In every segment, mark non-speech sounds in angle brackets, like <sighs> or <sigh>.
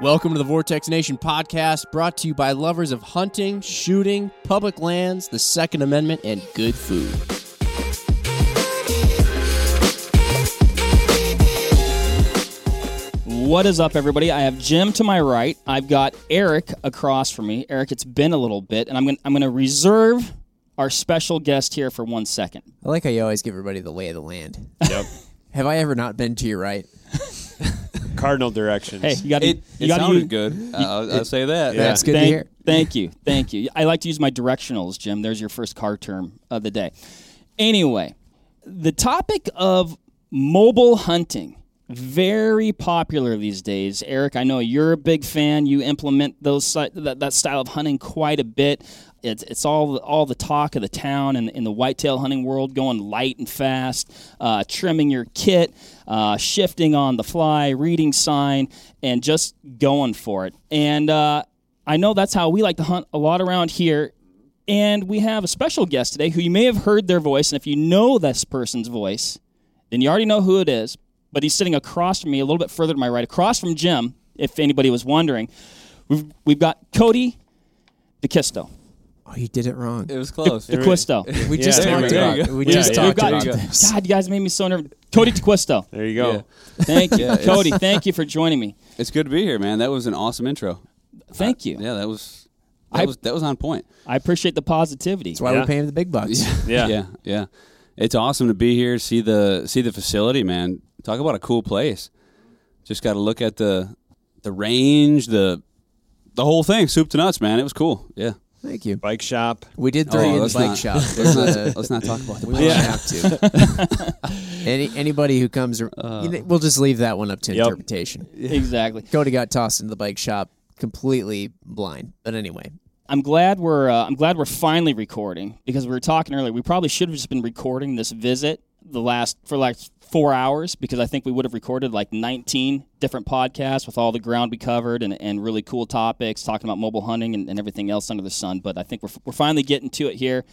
Welcome to the Vortex Nation podcast, brought to you by lovers of hunting, shooting, public lands, the Second Amendment, and good food. What is up, everybody? I have Jim to my right. I've got Eric across from me. Eric, it's been a little bit, and I'm going I'm to reserve our special guest here for one second. I like how you always give everybody the lay of the land. <laughs> Yep. Have I ever not been to your right? Cardinal directions. Hey, you got to. It, you it gotta sounded use- good. Uh, I'll, I'll say that. Yeah. That's good thank, to hear. Thank you. Thank you. I like to use my directionals, Jim. There's your first car term of the day. Anyway, the topic of mobile hunting very popular these days. Eric, I know you're a big fan. You implement those that, that style of hunting quite a bit. It's, it's all all the talk of the town and in the whitetail hunting world, going light and fast, uh, trimming your kit, uh, shifting on the fly, reading sign, and just going for it. And uh, I know that's how we like to hunt a lot around here. And we have a special guest today who you may have heard their voice. And if you know this person's voice, then you already know who it is. But he's sitting across from me, a little bit further to my right, across from Jim, if anybody was wondering. We've, we've got Cody DeKisto. Oh, you did it wrong. It was close. D'Acquisto. <laughs> We just there talked go. about it. We Yeah, just yeah. We've talked got, about this. God, you guys made me so nervous. Cody D'Acquisto. There you go. Yeah. <laughs> Thank you. Yeah, it's- Cody, thank you for joining me. It's good to be here, man. That was an awesome intro. Thank you. Yeah, that was that I- was that was on point. I appreciate the positivity. That's why Yeah. we're paying the big bucks. <laughs> Yeah. yeah, yeah. It's awesome to be here, see the see the facility, man. Talk about a cool place. Just got to look at the the range, the the whole thing, soup to nuts, man. It was cool. Yeah. Thank you. Bike shop. We did throw you in the let's bike not, shop. <laughs> Let's not, let's not talk about the we bike won't shop. have to. <laughs> Any anybody who comes, ar- Uh. you know, we'll just leave that one up to Yep. interpretation. <laughs> Exactly. Cody got tossed into the bike shop completely blind. But anyway, I'm glad we're uh, I'm glad we're finally recording because we were talking earlier. We probably should have just been recording this visit the last for like four hours because I think we would have recorded like 19 different podcasts with all the ground we covered and, and really cool topics talking about mobile hunting and, and everything else under the sun. But I think we're we're finally getting to it here.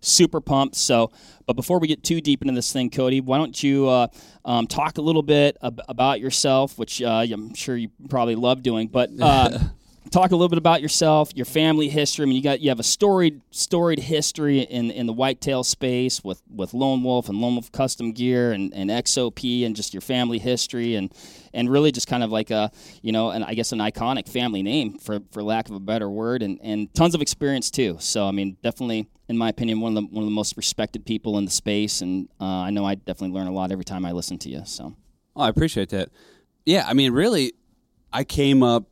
Super pumped. So, but before we get too deep into this thing, Cody, why don't you uh, um, talk a little bit ab- about yourself, which uh, I'm sure you probably love doing, but uh, <laughs> talk a little bit about yourself, your family history. I mean, you got you have a storied storied history in in the whitetail space with with Lone Wolf and Lone Wolf Custom Gear and, and XOP and just your family history and and really just kind of like a you know and I guess an iconic family name for for lack of a better word and and tons of experience too. So I mean, definitely in my opinion, one of the one of the most respected people in the space, and uh, I know I definitely learn a lot every time I listen to you. So Oh, I appreciate that. Yeah, I mean, really, I came up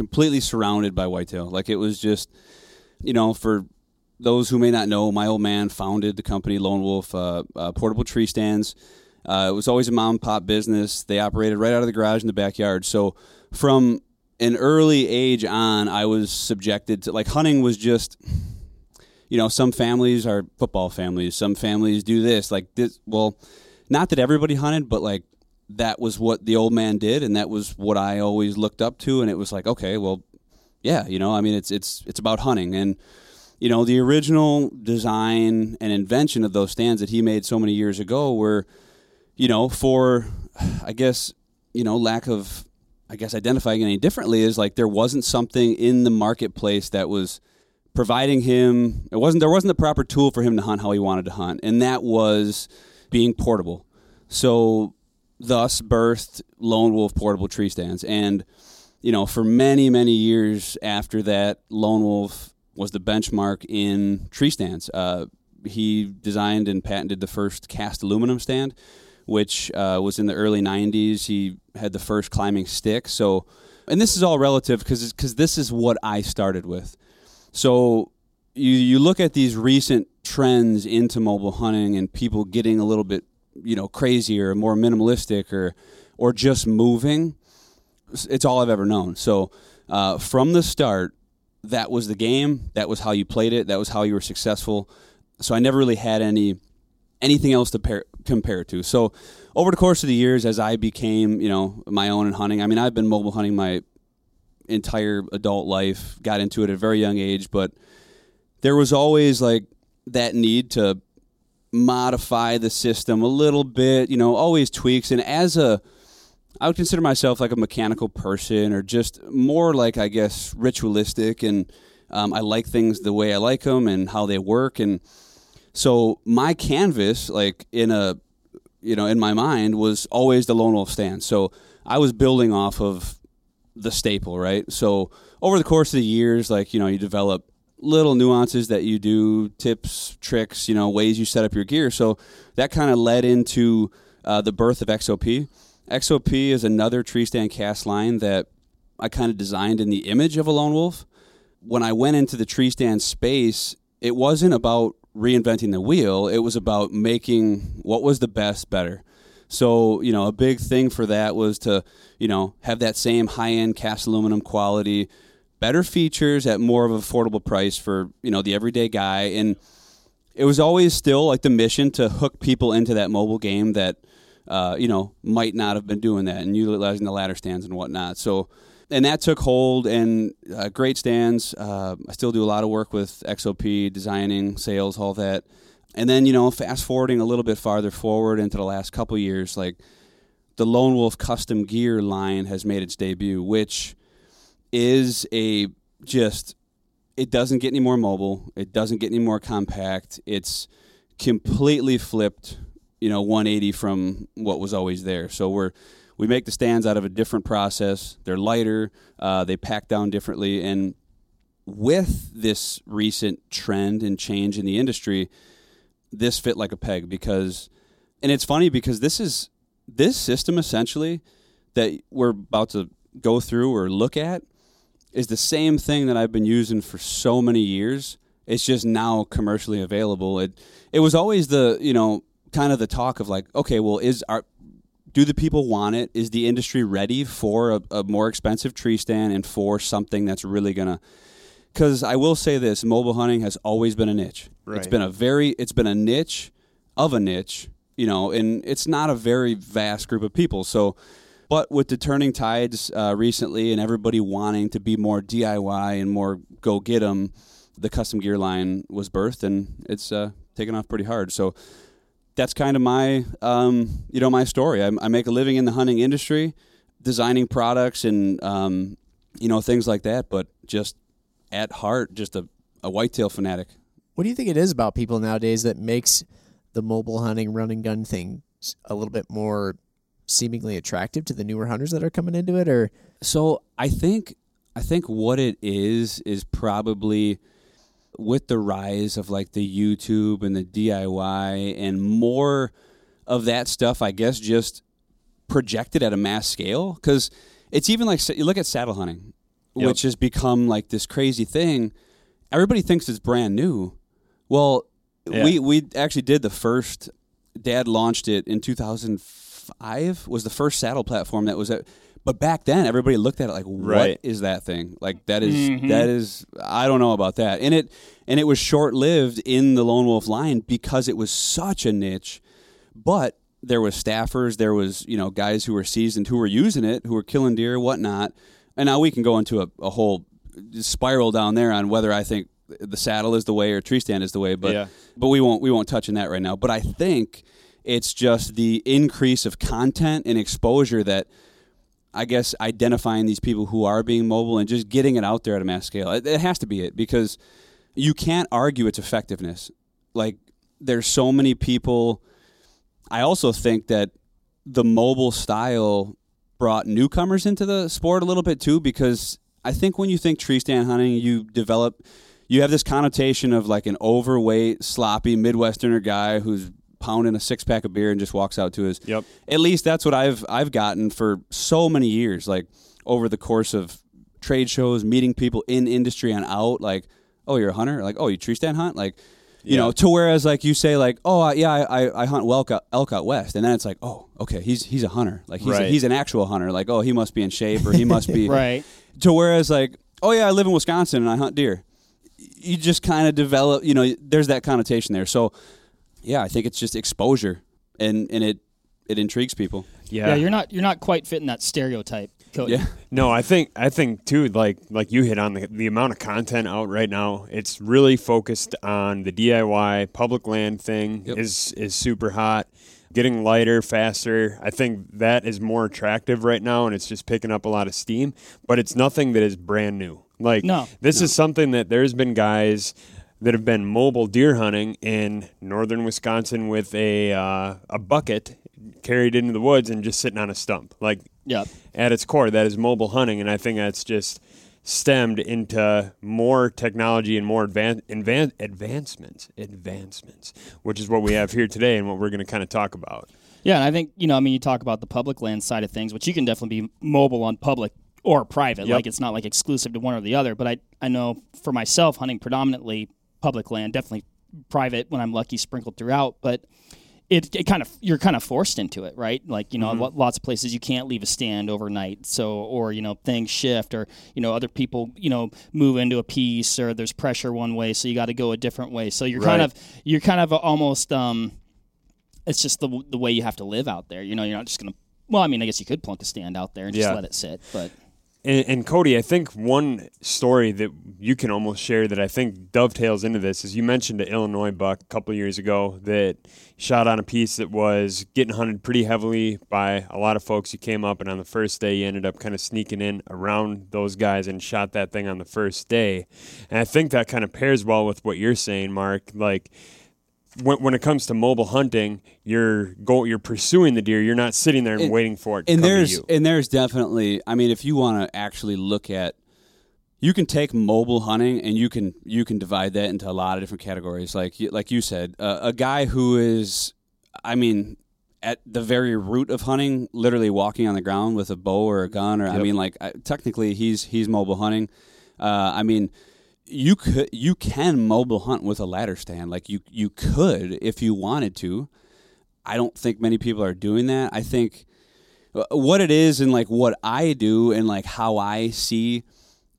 completely surrounded by whitetail. Like it was just, you know, for those who may not know, my old man founded the company Lone Wolf uh, uh, Portable Tree Stands. Uh, it was always a mom and pop business. They operated right out of the garage in the backyard. So from an early age on, I was subjected to like hunting was just you know, some families are football families. Some families do this. Like this, well, not that everybody hunted, but like that was what the old man did, and that was what I always looked up to. And it was like, okay, well, yeah, you know, I mean, it's it's it's about hunting, and you know, the original design and invention of those stands that he made so many years ago were, you know, for, I guess, you know, lack of, I guess, identifying any differently is like there wasn't something in the marketplace that was providing him it wasn't there wasn't the proper tool for him to hunt how he wanted to hunt and that was being portable so thus birthed lone wolf portable tree stands. And you know for many many years after that lone wolf was the benchmark in tree stands. Uh, he designed and patented the first cast aluminum stand which uh, was in the early 90s he had the first climbing stick. So and this is all relative because because this is what i started with. So you you look at these recent trends into mobile hunting and people getting a little bit you know crazier, more minimalistic, or or just moving. It's all I've ever known. So uh, from the start, that was the game. That was how you played it. That was how you were successful. So I never really had any anything else to pair, compare to. So over the course of the years, as I became you know my own in hunting, I mean I've been mobile hunting my entire adult life, got into it at a very young age, but there was always like that need to modify the system a little bit, you know, always tweaks. And as a I would consider myself like a mechanical person, or just more like I guess ritualistic, and um, I like things the way I like them and how they work, and so my canvas, like in a you know in my mind, was always the lone wolf stand. So I was building off of the staple, right? So over the course of the years, like you know, you develop little nuances that you do, tips, tricks, you know, ways you set up your gear. So that kind of led into uh, the birth of XOP. XOP is another tree stand cast line that I kind of designed in the image of a lone wolf. When I went into the tree stand space, it wasn't about reinventing the wheel, it was about making what was the best better. So, you know, a big thing for that was to, you know, have that same high end cast aluminum quality, better features at more of an affordable price for, you know, the everyday guy. And it was always still like the mission to hook people into that mobile game that, uh, you know, might not have been doing that and utilizing the ladder stands and whatnot. So, and that took hold and uh, great stands. Uh, I still do a lot of work with XOP, designing, sales, all that. And then, you know, fast forwarding a little bit farther forward into the last couple years, like the Lone Wolf custom gear line has made its debut, which is a just it doesn't get any more mobile, it doesn't get any more compact. It's completely flipped, you know, 180 from what was always there. So we're we make the stands out of a different process. They're lighter, uh, they pack down differently, and with this recent trend and change in the industry, this fit like a peg because, and it's funny because this is this system essentially that we're about to go through or look at is the same thing that I've been using for so many years. It's just now commercially available. It it was always the you know kind of the talk of like okay, well is our do the people want it? Is the industry ready for a, a more expensive tree stand and for something that's really gonna? Because I will say this: mobile hunting has always been a niche. Right. It's been a very it's been a niche of a niche, you know, and it's not a very vast group of people. So, but with the turning tides uh, recently and everybody wanting to be more DIY and more go get 'em, the custom gear line was birthed and it's uh, taken off pretty hard. So that's kind of my um, you know my story. I, I make a living in the hunting industry, designing products and um, you know things like that. But just at heart, just a, a whitetail fanatic. What do you think it is about people nowadays that makes the mobile hunting run and gun thing a little bit more seemingly attractive to the newer hunters that are coming into it? Or So I think I think what it is is probably with the rise of like the YouTube and the DIY and more of that stuff. I guess just projected at a mass scale because it's even like you look at saddle hunting, Yep. which has become like this crazy thing. Everybody thinks it's brand new. Well, Yeah. we we actually did the first. Dad launched it in 2005. Ive was the first saddle platform that was at. But back then, everybody looked at it like, "What is Right. that thing? Like that is- Mhm. that is I don't know about that." And it and it was short lived in the Lone Wolf line because it was such a niche. But there was staffers, there was you know guys who were seasoned who were using it, who were killing deer, whatnot. And now we can go into a, a whole spiral down there on whether I think the saddle is the way or tree stand is the way. But Yeah. but we won't we won't touch on that right now. But I think it's just the increase of content and exposure that I guess identifying these people who are being mobile and just getting it out there at a mass scale. It, it has to be it because you can't argue its effectiveness. Like there's so many people. I also think that the mobile style brought newcomers into the sport a little bit too because I think when you think tree stand hunting, you develop you have this connotation of like an overweight, sloppy Midwesterner guy who's pounding a six pack of beer and just walks out to his. Yep. at least that's what I've I've gotten for so many years, like over the course of trade shows, meeting people in industry and out, like, oh, you're a hunter, like, oh, you tree stand hunt, like, you Yeah. know, to whereas like you say like, oh, yeah, I, I, I hunt elk out, elk out west, and then it's like, oh, okay, he's he's a hunter, like he's a, he's an actual hunter, like, oh, he must be in shape or he must <laughs> be Right. to whereas like oh yeah i live in wisconsin and i hunt deer. You just kind of develop you know there's that connotation there. So yeah i think it's just exposure and and it it intrigues people Yeah. Yeah. you're not you're not quite fitting that stereotype. Cody. yeah No, I think I think too. Like like you hit on the the amount of content out right now. It's really focused on the DIY public land thing Yep. is is super hot. getting lighter, faster. I think that is more attractive right now, and it's just picking up a lot of steam. But it's nothing that is brand new. Like No. this is something that there's been guys that have been mobile deer hunting in northern Wisconsin with a uh, a bucket carried into the woods and just sitting on a stump. Like Yeah. at its core, that is mobile hunting, and I think that's just stemmed into more technology and more advan- advan- advancements, advancements, which is what we have here today and what we're going to kind of talk about. Yeah, and I think you know, I mean, you talk about the public land side of things, which you can definitely be mobile on public or private. Yep. Like it's not like exclusive to one or the other. But I I know for myself, hunting predominantly public land, definitely private when I'm lucky, sprinkled throughout. But it, it kind of you're kind of forced into it, right? Like you know, lo- lots of places you can't leave a stand overnight, so or you know things shift, or you know other people you know move into a piece, or there's pressure one way, so you got to go a different way. So you're kind of you're kind of almost um, it's just the the way you have to live out there. You know, you're not just gonna. Well, I mean, I guess you could plunk a stand out there and just Yeah. let it sit, but And, and Cody, I think one story that you can almost share that I think dovetails into this is you mentioned an Illinois buck a couple years ago that shot on a piece that was getting hunted pretty heavily by a lot of folks. He came up, and on the first day, he ended up kind of sneaking in around those guys and shot that thing on the first day. And I think that kind of pairs well with what you're saying, Mark. Like, when, when it comes to mobile hunting, you're go you're pursuing the deer. You're not sitting there and, And- waiting for it to and come to there's you. and there's definitely i mean if you want to actually look at you can take mobile hunting and you can you can divide that into a lot of different categories like you- like you said uh, a guy who is i mean at the very root of hunting literally walking on the ground with a bow or a gun or i mean like I, technically he's he's mobile hunting uh, i mean you could you can mobile hunt with a ladder stand like you you could if you wanted to i don't think many people are doing that i think uh, what it is and like what I do and like how I see.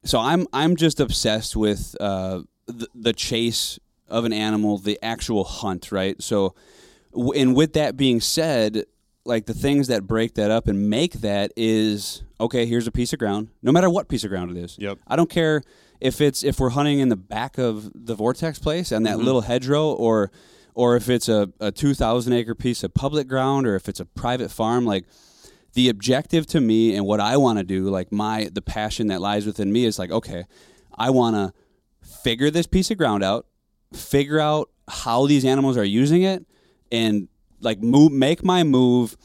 So I'm I'm just obsessed with uh, the, the chase of an animal, the actual hunt, right? So, and with that being said, like the things that break that up and make that is okay. Here's a piece of ground, no matter what piece of ground it is. Yep. I don't care if it's if we're hunting in the back of the vortex place and that mm-hmm. little hedgerow, or or if it's a, a two thousand acre piece of public ground, or if it's a private farm. Like the objective to me and what I want to do, like my the passion that lies within me is like, okay, I want to figure this piece of ground out, figure out how these animals are using it, and like move, make my move,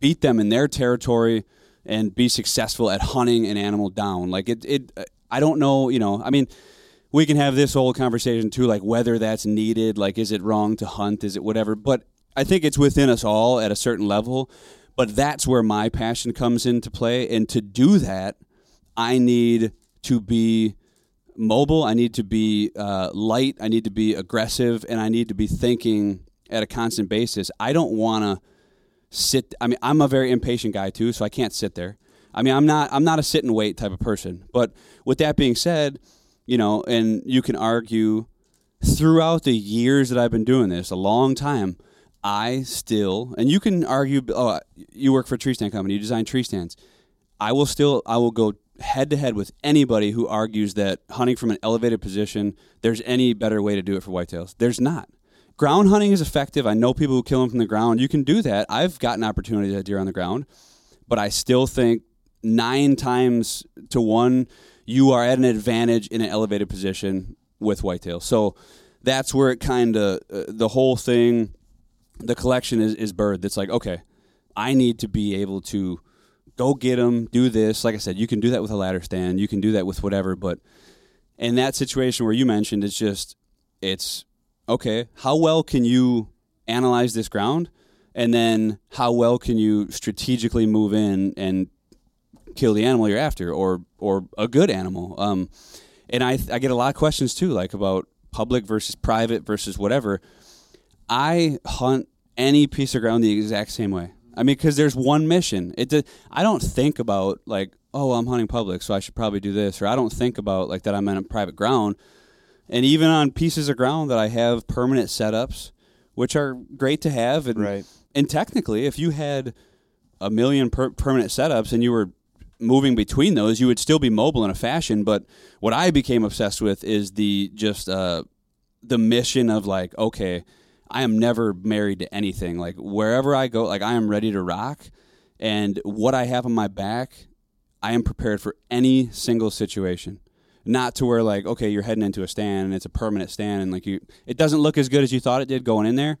beat them in their territory, and be successful at hunting an animal down. Like it, it. I don't know, you know. I mean, we can have this whole conversation too, like whether that's needed. Like, is it wrong to hunt? Is it whatever? But I think it's within us all at a certain level. But that's where my passion comes into play, and to do that, I need to be mobile. I need to be uh, light. I need to be aggressive, and I need to be thinking at a constant basis. I don't want to sit. I mean, I'm a very impatient guy too, so I can't sit there. I mean, I'm not. I'm not a sit and wait type of person. But with that being said, you know, and you can argue throughout the years that I've been doing this, a long time. I still, and you can argue. Oh, you work for a tree stand company. You design tree stands. I will still I will go head to head with anybody who argues that hunting from an elevated position there's any better way to do it for whitetails. There's not. Ground hunting is effective. I know people who kill them from the ground. You can do that. I've gotten opportunities at deer on the ground, but I still think nine times to one you are at an advantage in an elevated position with whitetail. So that's where it kind of uh, the whole thing the collection is, is bird that's like okay i need to be able to go get them do this. Like i said you can do that with a ladder stand. You can do that with whatever but in that situation where you mentioned it's just it's okay how well can you analyze this ground? And then how well can you strategically move in and kill the animal you're after or or a good animal um and i i get a lot of questions too like about public versus private versus whatever I hunt any piece of ground the exact same way. I mean, because there's one mission. It. did- I don't think about like, oh, I'm hunting public, so I should probably do this, or I don't think about like that I'm in a private ground. And even on pieces of ground that I have permanent setups, which are great to have, and Right. and technically, if you had a million per- permanent setups and you were moving between those, you would still be mobile in a fashion. But what I became obsessed with is the just uh, the mission of like, okay, I am never married to anything. Like wherever I go, like I am ready to rock, and what I have on my back, I am prepared for any single situation. Not to where like okay, you're heading into a stand and it's a permanent stand, and like you, it doesn't look as good as you thought it did going in there.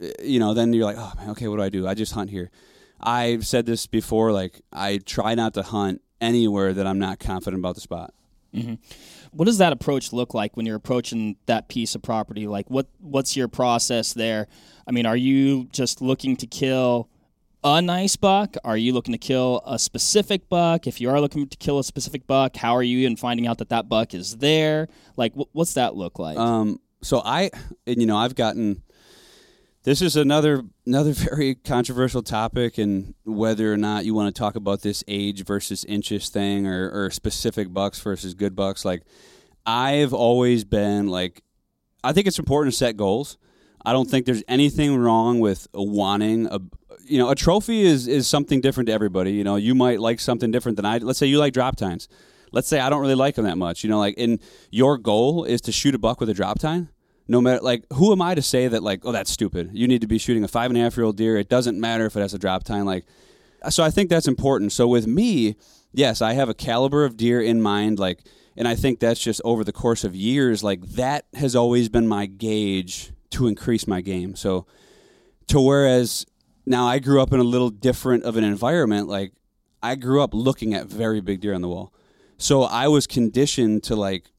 Uh, You know, then you're like, oh man, okay, what do I do? I just hunt here. I've said this before. Like I try not to hunt anywhere that I'm not confident about the spot. What does that approach look like when you're approaching that piece of property? Like, what what's your process there? I mean, are you just looking to kill a nice buck? Are you looking to kill a specific buck? If you are looking to kill a specific buck, how are you in finding out that that buck is there? Like, wh- what's that look like? Um, so I, and you know, I've gotten. This is another another <laughs> very controversial topic, and whether or not you want to talk about this age versus inches thing, or, or specific bucks versus good bucks. Like, I've always been like, I think it's important to set goals. I don't think there's anything wrong with wanting a, you know, a trophy is is something different to everybody. You know, you might like something different than I. Let's say you like drop tines. Let's say I don't really like them that much. You know, like, and your goal is to shoot a buck with a drop tine no matter like who am I to say that like oh that's stupid? You need to be shooting a five and a half year old deer. It doesn't matter if it has a drop tine like so I think that's important. So with me yes I have a caliber of deer in mind like and I think that's just over the course of years like that has always been my gauge to increase my game. So to whereas now I grew up in a little different of an environment like I grew up looking at very big deer on the wall. So I was conditioned to like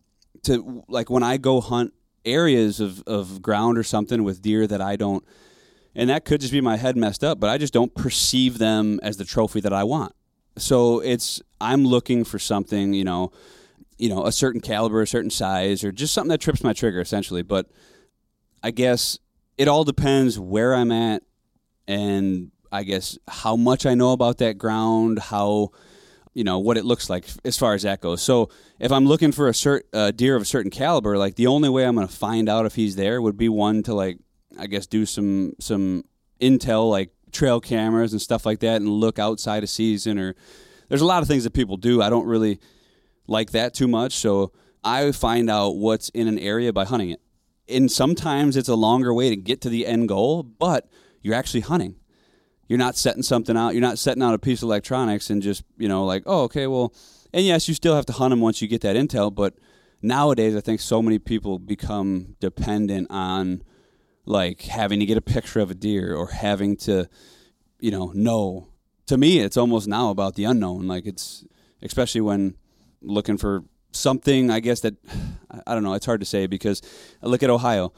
to like when I go hunt areas of, of ground or something with deer that I don't, and that could just be my head messed up, but I just don't perceive them as the trophy that I want. So it's I'm looking for something, you know, you know, a certain caliber, a certain size, or just something that trips my trigger, essentially. But I guess it all depends where I'm at, and I guess how much I know about that ground, how you know what it looks like as far as that goes. So if I'm looking for a cert, uh, deer of a certain caliber, like the only way I'm going to find out if he's there would be one to like I guess do some some intel like trail cameras and stuff like that and look outside of season or there's a lot of things that people do. I don't really like that too much, so I find out what's in an area by hunting it. And sometimes it's a longer way to get to the end goal, but you're actually hunting you're not setting something out. You're not setting out a piece of electronics and just you know like oh okay well, and yes you still have to hunt them once you get that intel. But nowadays I think so many people become dependent on like having to get a picture of a deer or having to you know know. To me, it's almost now about the unknown. Like it's especially when looking for something. I guess that I don't know. It's hard to say because I look at Ohio.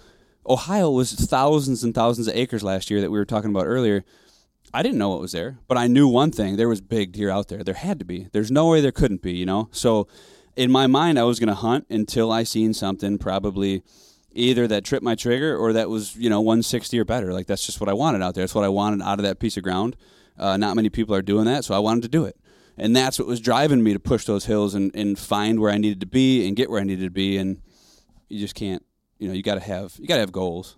Ohio was thousands and thousands of acres last year that we were talking about earlier. I didn't know what was there, but I knew one thing: there was big deer out there. There had to be. There's no way there couldn't be. You know. So, in my mind, I was going to hunt until I seen something probably either that tripped my trigger or that was you know 160 or better. Like that's just what I wanted out there. That's what I wanted out of that piece of ground. Uh, not many people are doing that, so I wanted to do it. And that's what was driving me to push those hills and, and find where I needed to be and get where I needed to be. And you just can't, you know, you got to have you got to have goals.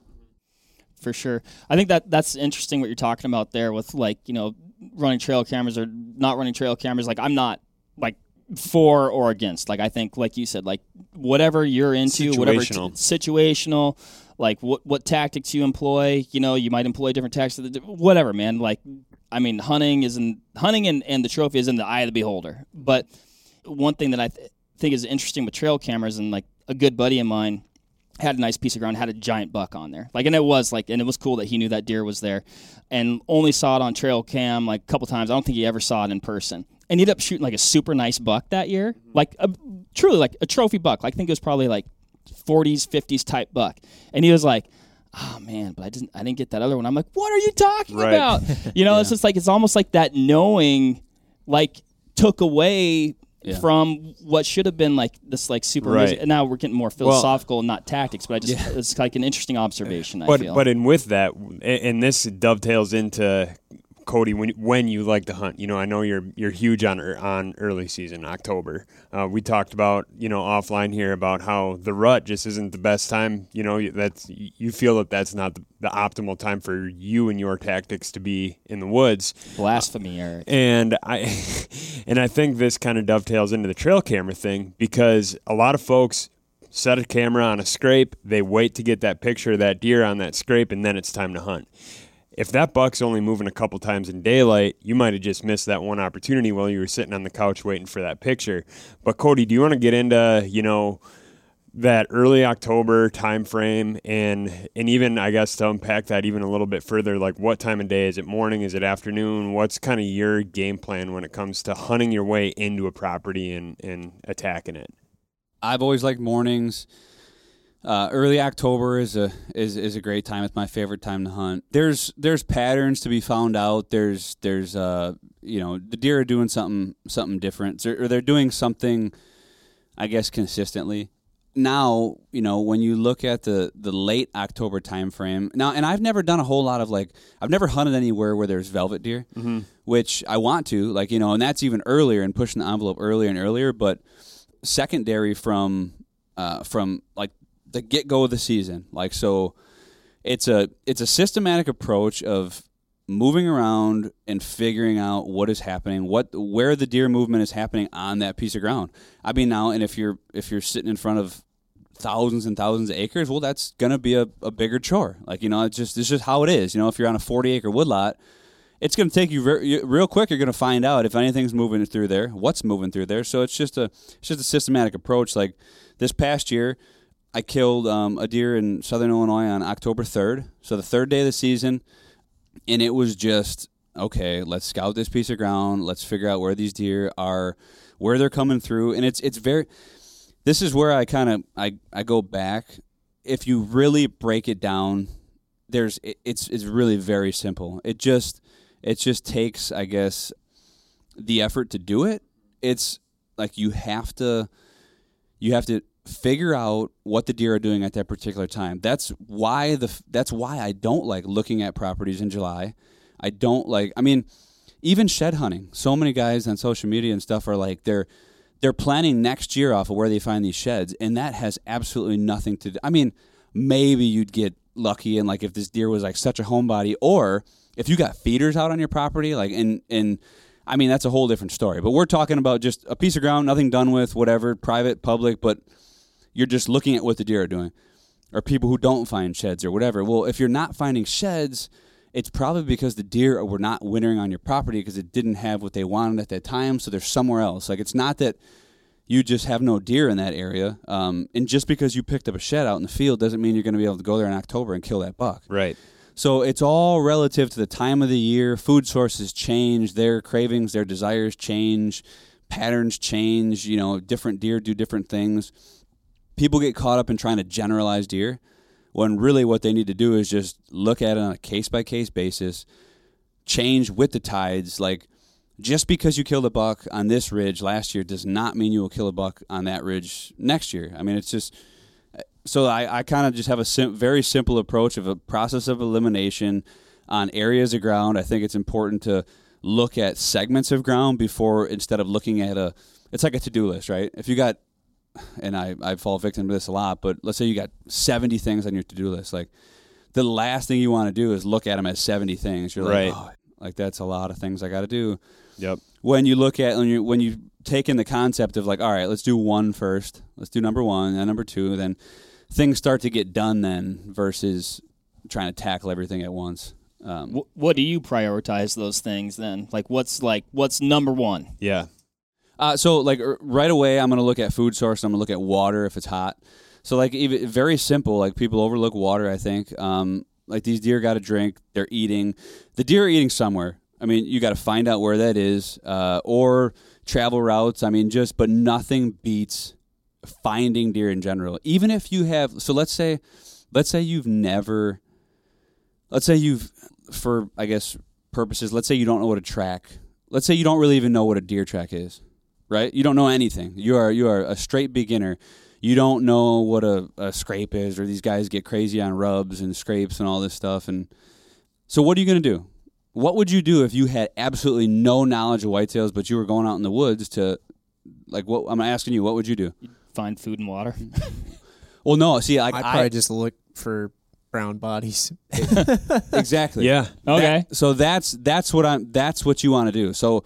For sure. I think that that's interesting what you're talking about there with like you know running trail cameras or not running trail cameras. Like I'm not like for or against. Like I think like you said, like whatever you're into, whatever t- Situational. situational. Like what what tactics you employ. You know, you might employ different tactics. Whatever, man. Like I mean, hunting is in hunting and, and the trophy is in the eye of the beholder. But one thing that I th- think is interesting with trail cameras and like a good buddy of mine had a nice piece of ground, had a giant buck on there. Like, and it was like, and it was cool that he knew that deer was there, and only saw it on trail cam like a couple times. I don't think he ever saw it in person. And he ended up shooting like a super nice buck that year, mm-hmm. like a, truly like a trophy buck. Like, I think it was probably like 40s, 50s type buck. And he was like, "Oh man, but I didn't, I didn't get that other one." I'm like, "What are you talking Right. about?" You know, it's <laughs> just like it's almost like that knowing, like took away. Yeah. From what should have been like this, like super. Right. and now we're getting more philosophical, and not tactics. But I just it's like an interesting observation. I but feel. but in with that, and, and this dovetails into Cody when when you like to hunt. You know, I know you're you're huge on on early season October. Uh, we talked about you know offline here about how the rut just isn't the best time. You know, that's you feel that that's not the, the optimal time for you and your tactics to be in the woods. blasphemy, Eric. And I <laughs> and I think this kind of dovetails into the trail camera thing because a lot of folks set a camera on a scrape. They wait to get that picture of that deer on that scrape, and then it's time to hunt. If that buck's only moving a couple times in daylight, you might have just missed that one opportunity while you were sitting on the couch waiting for that picture. But Cody, do you want to get into you know that early October time frame and and even I guess to unpack that even a little bit further, like what time of day is it morning, is it afternoon? What's kind of your game plan when it comes to hunting your way into a property and, and attacking it? I've always liked mornings. Uh, early October is a is, is a great time. It's my favorite time to hunt. There's there's patterns to be found out. There's there's uh you know the deer are doing something something different or they're doing something, I guess consistently. Now you know when you look at the the late October time frame now, and I've never done a whole lot of like I've never hunted anywhere where there's velvet deer, which I want to like you know, and that's even earlier and pushing the envelope earlier and earlier, but secondary from uh, from like the get go of the season. Like so, it's a it's a systematic approach of moving around and figuring out what is happening, what where the deer movement is happening on that piece of ground. I mean now, and if you're if you're sitting in front of thousands and thousands of acres, well, that's gonna be a, a bigger chore. Like you know, it's just it's just how it is. You know, if you're on a 40 acre woodlot. It's going to take you very, real quick. You're going to find out if anything's moving through there, what's moving through there. So it's just a it's just a systematic approach. Like this past year, I killed um, a deer in southern Illinois on October 3rd. So the third day of the season. And it was just, okay, let's scout this piece of ground. Let's figure out where these deer are, where they're coming through. And it's, it's very, this is where I kind of, I, I go back. If you really break it down, there's, it, it's, it's really very simple. It just, it just takes, I guess, the effort to do it. It's like you have to, you have to figure out what the deer are doing at that particular time. That's why the that's why I don't like looking at properties in July. I don't like I mean even shed hunting. So many guys on social media and stuff are like they're they're planning next year off of where they find these sheds and that has absolutely nothing to do. I mean, maybe you'd get lucky and like if this deer was like such a homebody or if you got feeders out on your property like and and I mean that's a whole different story. But we're talking about just a piece of ground, nothing done with, whatever, private, public, but you're just looking at what the deer are doing. Or people who don't find sheds or whatever. Well, if you're not finding sheds, it's probably because the deer were not wintering on your property because it didn't have what they wanted at that time, so they're somewhere else. Like it's not that you just have no deer in that area, um, and just because you picked up a shed out in the field doesn't mean you're going to be able to go there in October and kill that buck. Right. So it's all relative to the time of the year. Food sources change, their cravings, their desires change, patterns change. You know, different deer do different things. People get caught up in trying to generalize deer when really what they need to do is just look at it on a case by case basis, change with the tides. Like, just because you killed a buck on this ridge last year does not mean you will kill a buck on that ridge next year. I mean, it's just so I, I kind of just have a sim- very simple approach of a process of elimination on areas of ground. I think it's important to look at segments of ground before instead of looking at a. It's like a to do list, right? If you got, and I I fall victim to this a lot, but let's say you got seventy things on your to do list, like the last thing you want to do is look at them as seventy things. You're Right. like, oh, like that's a lot of things I got to do Yep. when you look at when you when you take in the concept of like all right let's do one first let's do number one and number two then things start to get done then versus trying to tackle everything at once um, Wh- what do you prioritize those things then? Like what's like what's number one? Yeah. Uh, so like right away, I'm gonna look at food source. I'm gonna look at water if it's hot. So like even very simple. Like people overlook water. I think. Um, like these deer got to drink. They're eating. The deer are eating somewhere. I mean, you got to find out where that is, uh, or travel routes. I mean, just but nothing beats finding deer in general. Even if you have. So let's say, let's say you've never. Let's say you've, for I guess purposes. Let's say you don't know what a track. Let's say you don't really even know what a deer track is right? You don't know anything. You are you are a straight beginner. You don't know what a, a scrape is, or these guys get crazy on rubs and scrapes and all this stuff. And so, what are you going to do? What would you do if you had absolutely no knowledge of whitetails, but you were going out in the woods to, like, what I'm asking you, what would you do? Find food and water. <laughs> Well, no, see, like, I'd I, probably just look for brown bodies. <laughs> exactly, Yeah. Okay. That- so that's that's what I'm. That's what you want to do. So,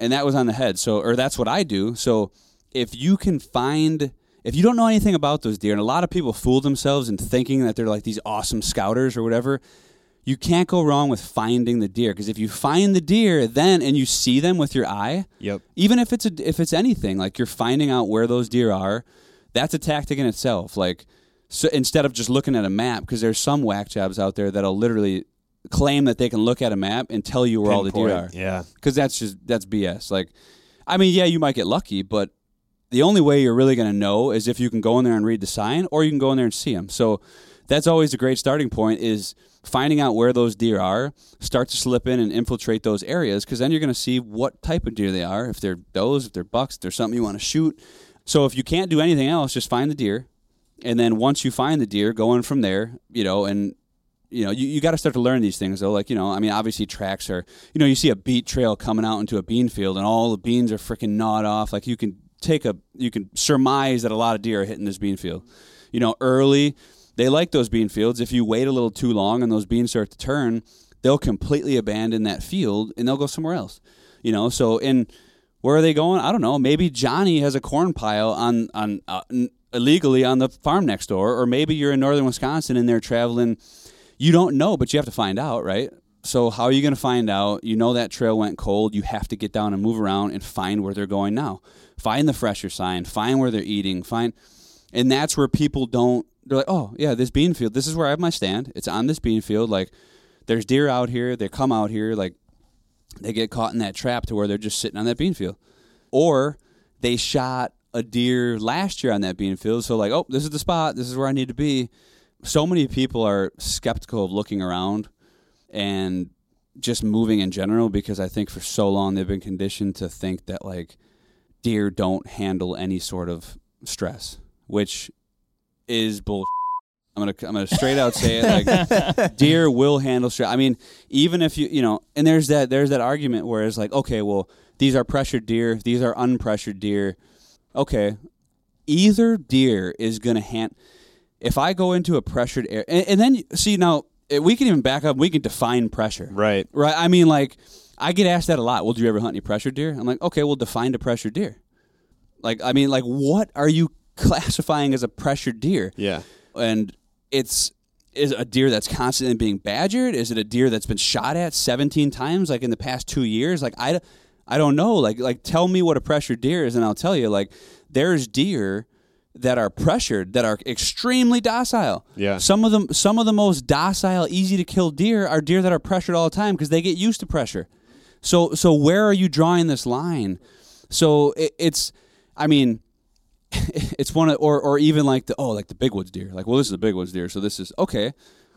and that was on the head. So, or that's what I do. So, if you can find, if you don't know anything about those deer, and a lot of people fool themselves in thinking that they're like these awesome scouters or whatever, you can't go wrong with finding the deer because if you find the deer then and you see them with your eye, Yep. even if it's a, if it's anything like you're finding out where those deer are, that's a tactic in itself. Like so instead of just looking at a map, because there's some whack jobs out there that'll literally claim that they can look at a map and tell you where all the deer are Yeah. because that's just that's BS. Like, I mean, yeah, you might get lucky, but the only way you're really going to know is if you can go in there and read the sign, or you can go in there and see them. So that's always a great starting point. Is finding out where those deer are, start to slip in and infiltrate those areas, because then you're going to see what type of deer they are. If they're does, if they're bucks, if there's something you want to shoot. So if you can't do anything else, just find the deer, and then once you find the deer, go in from there. You know, and you know, you, you got to start to learn these things though. Like, you know, I mean, obviously tracks are, you know, you see a beet trail coming out into a bean field and all the beans are freaking gnawed off. Like you can take a, you can surmise that a lot of deer are hitting this bean field. You know, early, they like those bean fields. If you wait a little too long and those beans start to turn, they'll completely abandon that field and they'll go somewhere else. You know, so in, where are they going? I don't know. Maybe Johnny has a corn pile on, on, uh, illegally on the farm next door, or maybe you're in northern Wisconsin and they're traveling you don't know, but you have to find out, right? So how are you going to find out? You know that trail went cold. You have to get down and move around and find where they're going now. Find the fresher sign. Find where they're eating. Find, and that's where people don't. They're like, oh yeah, this bean field. This is where I have my stand. It's on this bean field. Like, there's deer out here. They come out here. Like, they get caught in that trap to where they're just sitting on that bean field, or they shot a deer last year on that bean field. So like, oh, this is the spot. This is where I need to be so many people are skeptical of looking around and just moving in general because I think for so long they've been conditioned to think that like deer don't handle any sort of stress, which is bull. I'm gonna I'm gonna straight out say it like <laughs> deer will handle stress. I mean, even if you you know, and there's that there's that argument where it's like, okay, well, these are pressured deer, these are unpressured deer. Okay, either deer is gonna hand if I go into a pressured area, and, and then see now eh, we can even back up. We can define pressure, Right. right? I mean, like I get asked that a lot. Well, do you ever hunt any pressured deer? I'm like, okay, well, define a pressured deer. Like, I mean, like, what are you <laughs> classifying as a pressured deer? Yeah. And it's is a deer that's constantly being badgered? Is it a deer that's been shot at 17 times, like in the past two years? Like I, I don't know. Like like tell me what a pressured deer is, and I'll tell you. Like there's deer that are pressured that are extremely docile. Yeah. Some of them, some of the most docile, easy to kill deer are deer that are pressured all the time because they get used to pressure. So so where are you drawing this line? So it, it's, I mean, <laughs> it's one of or or even like the oh like the big woods deer like well this is a big woods deer so this is okay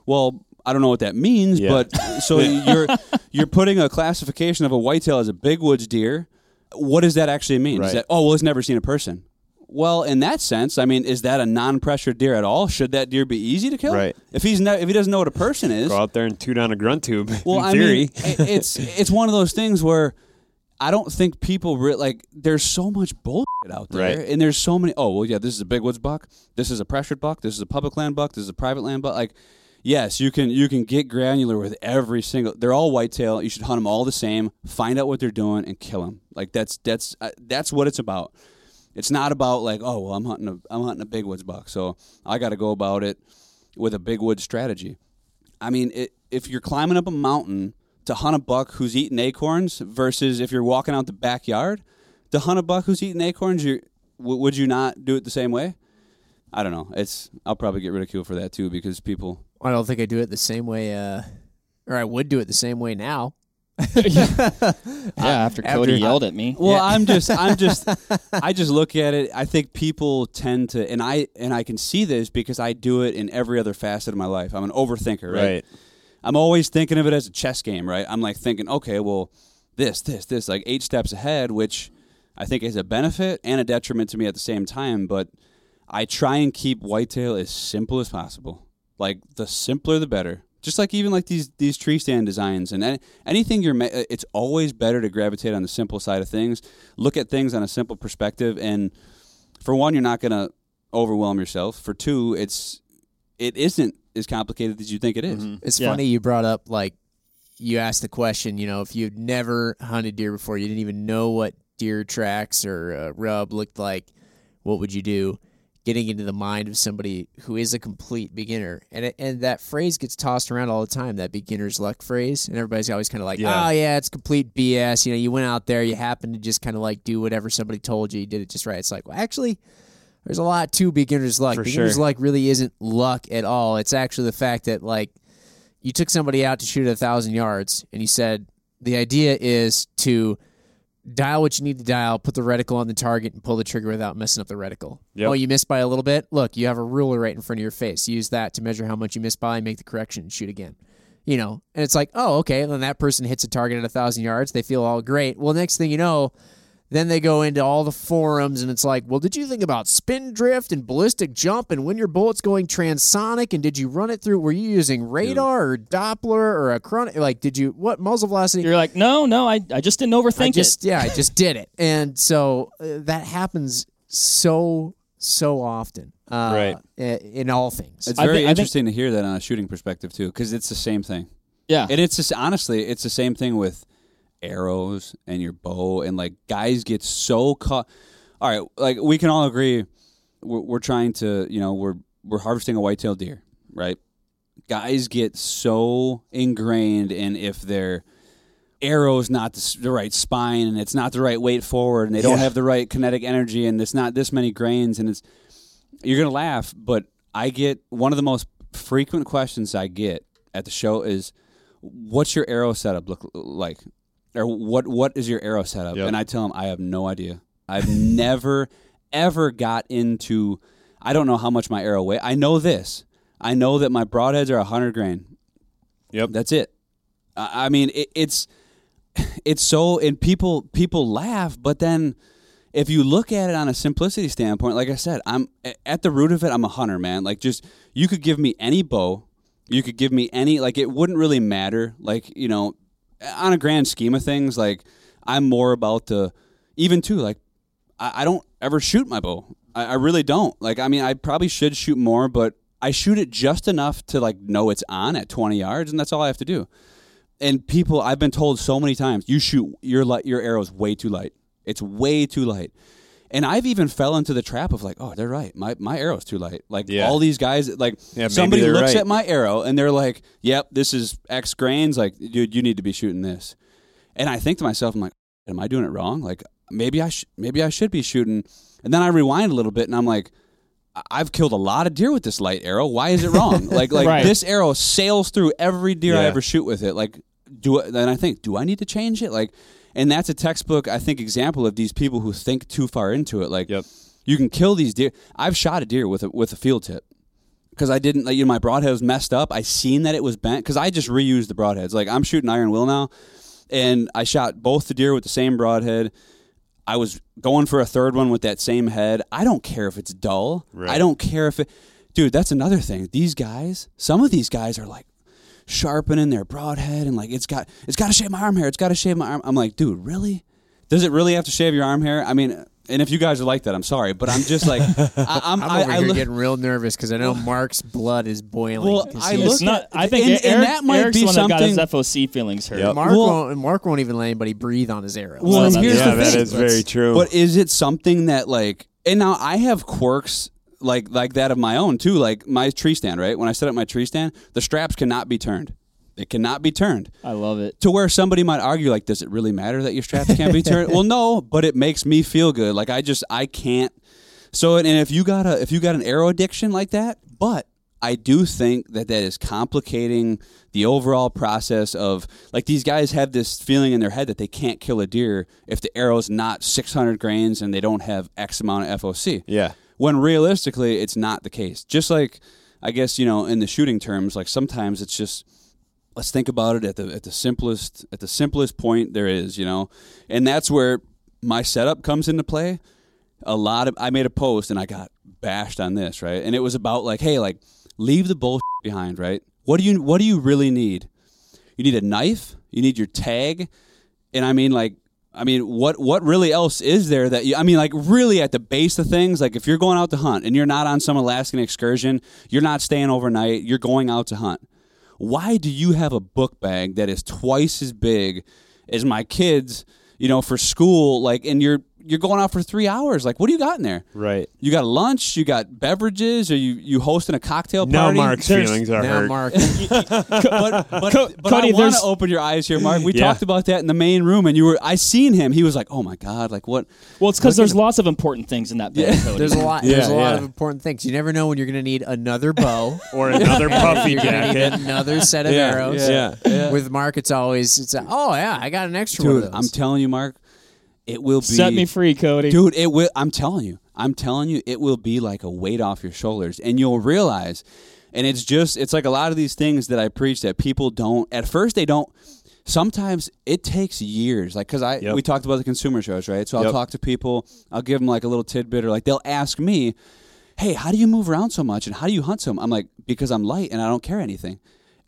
well I don't know what that means Yeah. but <laughs> so you're you're putting a classification of a whitetail as a big woods deer what does that actually mean is Right. that oh well it's never seen a person well in that sense I mean is that a non-pressured deer at all should that deer be easy to kill Right. if he's ne- if he doesn't know what a person is Go out there and toot on a grunt tube. <laughs> well, in I theory. mean, it's it's one of those things where I don't think people re- like. There's so much bullshit out there, Right. and there's so many. Oh well, yeah, this is a big woods buck. This is a pressured buck. This is a public land buck. This is a private land buck. Like, yes, you can you can get granular with every single. They're all whitetail. You should hunt them all the same. Find out what they're doing and kill them. Like that's that's uh, that's what it's about. It's not about like, oh well, I'm hunting a I'm hunting a big woods buck, so I got to go about it with a big woods strategy. I mean, it, if you're climbing up a mountain to hunt a buck who's eating acorns versus if you're walking out the backyard to hunt a buck who's eating acorns, you w- would you not do it the same way? I don't know. It's I'll probably get ridiculed for that too because people. I don't think I do it the same way, uh, or I would do it the same way now. Yeah, <laughs> after Cody After- yelled at me. Well, Yeah. I'm just I'm <laughs> just I just look at it. I think people tend to, and I and I can see this because I do it in every other facet of my life. I'm an overthinker, right? right. I'm always thinking of it as a chess game, right? I'm like thinking, okay, well, this, this, this, like eight steps ahead, which I think is a benefit and a detriment to me at the same time. But I try and keep whitetail as simple as possible. Like the simpler, the better. Just like even like these these tree stand designs and any, anything you're, ma- it's always better to gravitate on the simple side of things. Look at things on a simple perspective, and for one, you're not gonna overwhelm yourself. For two, it's it isn't as complicated as you think it is. It's Yeah. funny you brought up like you asked the question. You know, if you'd never hunted deer before, you didn't even know what deer tracks or uh, rub looked like. What would you do? Getting into the mind of somebody who is a complete beginner. And it, and that phrase gets tossed around all the time, that beginner's luck phrase. And everybody's always kind of like, Yeah. oh, yeah, it's complete BS. You know, you went out there, you happened to just kind of like do whatever somebody told you, you did it just right. It's like, well, actually, there's a lot to beginner's luck. For beginner's sure. luck really isn't luck at all. It's actually the fact that, like, you took somebody out to shoot at a thousand yards and you said, the idea is to dial what you need to dial, put the reticle on the target, and pull the trigger without messing up the reticle. Yep. Oh, you missed by a little bit? Look, you have a ruler right in front of your face. Use that to measure how much you missed by, make the correction, and shoot again. You know, and it's like, oh, okay. And Then that person hits a target at a thousand yards. They feel all great. Well, next thing you know, then they go into all the forums, and it's like, well, did you think about spin drift and ballistic jump and when your bullet's going transonic? And did you run it through? Were you using radar or Doppler or a chron? Like, did you what muzzle velocity? You're like, no, no, I, I just didn't overthink I just it. yeah, I just did it, and so uh, that happens so so often, uh, Right. In all things, It's very thi- I think- interesting to hear that on a shooting perspective too, because it's the same thing. Yeah. And it's just honestly, it's the same thing with arrows and your bow, and like guys get so caught. All right, like we can all agree, we're, we're trying to, you know, we're we're harvesting a whitetail deer, right? Guys get so ingrained in if their arrow's not the, the right spine and it's not the right weight forward, and they don't Yeah. have the right kinetic energy, and it's not this many grains, and it's you're gonna laugh, but I get one of the most frequent questions I get at the show is, "What's your arrow setup look like?" Or what what is your arrow setup? Yep. And I tell them I have no idea. I've <laughs> never ever got into. I don't know how much my arrow weigh. I know this. I know that my broadheads are hundred grain. Yep. That's it. I I mean, it, it's it's so and people people laugh, but then if you look at it on a simplicity standpoint, like I said, I'm at the root of it. I'm a hunter, man. Like just you could give me any bow, you could give me any like it wouldn't really matter. Like you know, on a grand scheme of things, like I'm more about the even too like I, I don't ever shoot my bow. I, I really don't. Like I mean, I probably should shoot more, but I shoot it just enough to like know it's on at 20 yards, and that's all I have to do. And people, I've been told so many times, you shoot your your arrow's way too light. It's way too light. And I've even fell into the trap of like, oh, they're right. My my arrow's too light. Like Yeah. all these guys, like Yeah, somebody looks right. at my arrow and they're like, yep, this is X grains. Like, dude, you need to be shooting this. And I think to myself, I'm like, am I doing it wrong? Like maybe I sh- maybe I should be shooting. And then I rewind a little bit and I'm like, I've killed a lot of deer with this light arrow. Why is it wrong? <laughs> like like Right. this arrow sails through every deer I ever shoot with it. Like do then I think, do I need to change it? Like and that's a textbook I think example of these people who think too far into it. Like Yep. you can kill these deer. I've shot a deer with a with a field tip because I didn't like you know my broadhead was messed up. I seen that it was bent because I just reused the broadheads. Like I'm shooting iron will now, and I shot both the deer with the same broadhead. I was going for a third one with that same head. I don't care if it's dull. Right. I don't care if it, dude. That's another thing. These guys, some of these guys are like sharpening their broadhead and like it's got it's got to shave my arm hair. It's got to shave my arm. I'm like, dude, really? Does it really have to shave your arm hair? I mean, and if you guys are like that, I'm sorry, but I'm just like, <laughs> I, I'm, I'm over I here look- getting real nervous because I know Mark's blood is boiling. Well, 'cause I look not. at- I think and- Eric, and that might Eric's be the one that got his FOC feelings hurt. Yep. Mark Well- won't. Mark won't even let anybody breathe on his arrows. Well, and that's- here's yeah, the that thing. is very true. But is it something that like and now I have quirks like like that of my own too. Like my tree stand, right? When I set up my tree stand, the straps cannot be turned. It cannot be turned. I love it. To where somebody might argue, like, does it really matter that your straps can't be <laughs> turned? well, no, but it makes me feel good. Like I just I can't. So and if you got a if you got an arrow addiction like that, but I do think that that is complicating the overall process of like these guys have this feeling in their head that they can't kill a deer if the arrow's not 600 grains and they don't have X amount of FOC. yeah. When realistically, it's not the case. Just like I guess you know in the shooting terms, like sometimes it's just let's think about it at the at the simplest at the simplest point there is, you know, and that's where my setup comes into play. A lot of I made a post and I got bashed on this, right? And it was about like, hey, like leave the bullshit behind, right? What do you what do you really need? You need a knife. You need your tag, and I mean like. I mean, what what really else is there that you? I mean, like really at the base of things, like if you're going out to hunt and you're not on some Alaskan excursion, you're not staying overnight, you're going out to hunt. Why do you have a book bag that is twice as big as my kids? You know, for school, like, and you're you're going out for three hours. Like, what do you got in there? Right. You got lunch, you got beverages, or you you hosting a cocktail Now party? Mark's There's- feelings are Now, hurt. Mark, <laughs> <laughs> but but, but Co- I want to open your eyes here, Mark. We Yeah. talked about that in the main room, and you were I seen him. He was like, "Oh my god, like what?" Well, it's because there's lots of important things in that bag. Yeah. Cody. there's a lot. Yeah, there's a lot of important things. You never know when you're going to need another bow. <laughs> Or another puffy you're going need jacket. another set of Yeah, arrows. yeah. With Mark, it's always it's a, oh yeah, I got an extra one Dude, of I'm telling you, Mark, it will be Set me free, Cody. Dude, it will I'm telling you. I'm telling you it will be like a weight off your shoulders and you'll realize and it's just it's like a lot of these things that I preach that people don't at first they don't sometimes it takes years like cuz I Yep. we talked about the consumer shows, right? So I'll Yep. talk to people, I'll give them like a little tidbit or like they'll ask me, "Hey, how do you move around so much and how do you hunt so?" much? I'm like, "Because I'm light and I don't care anything."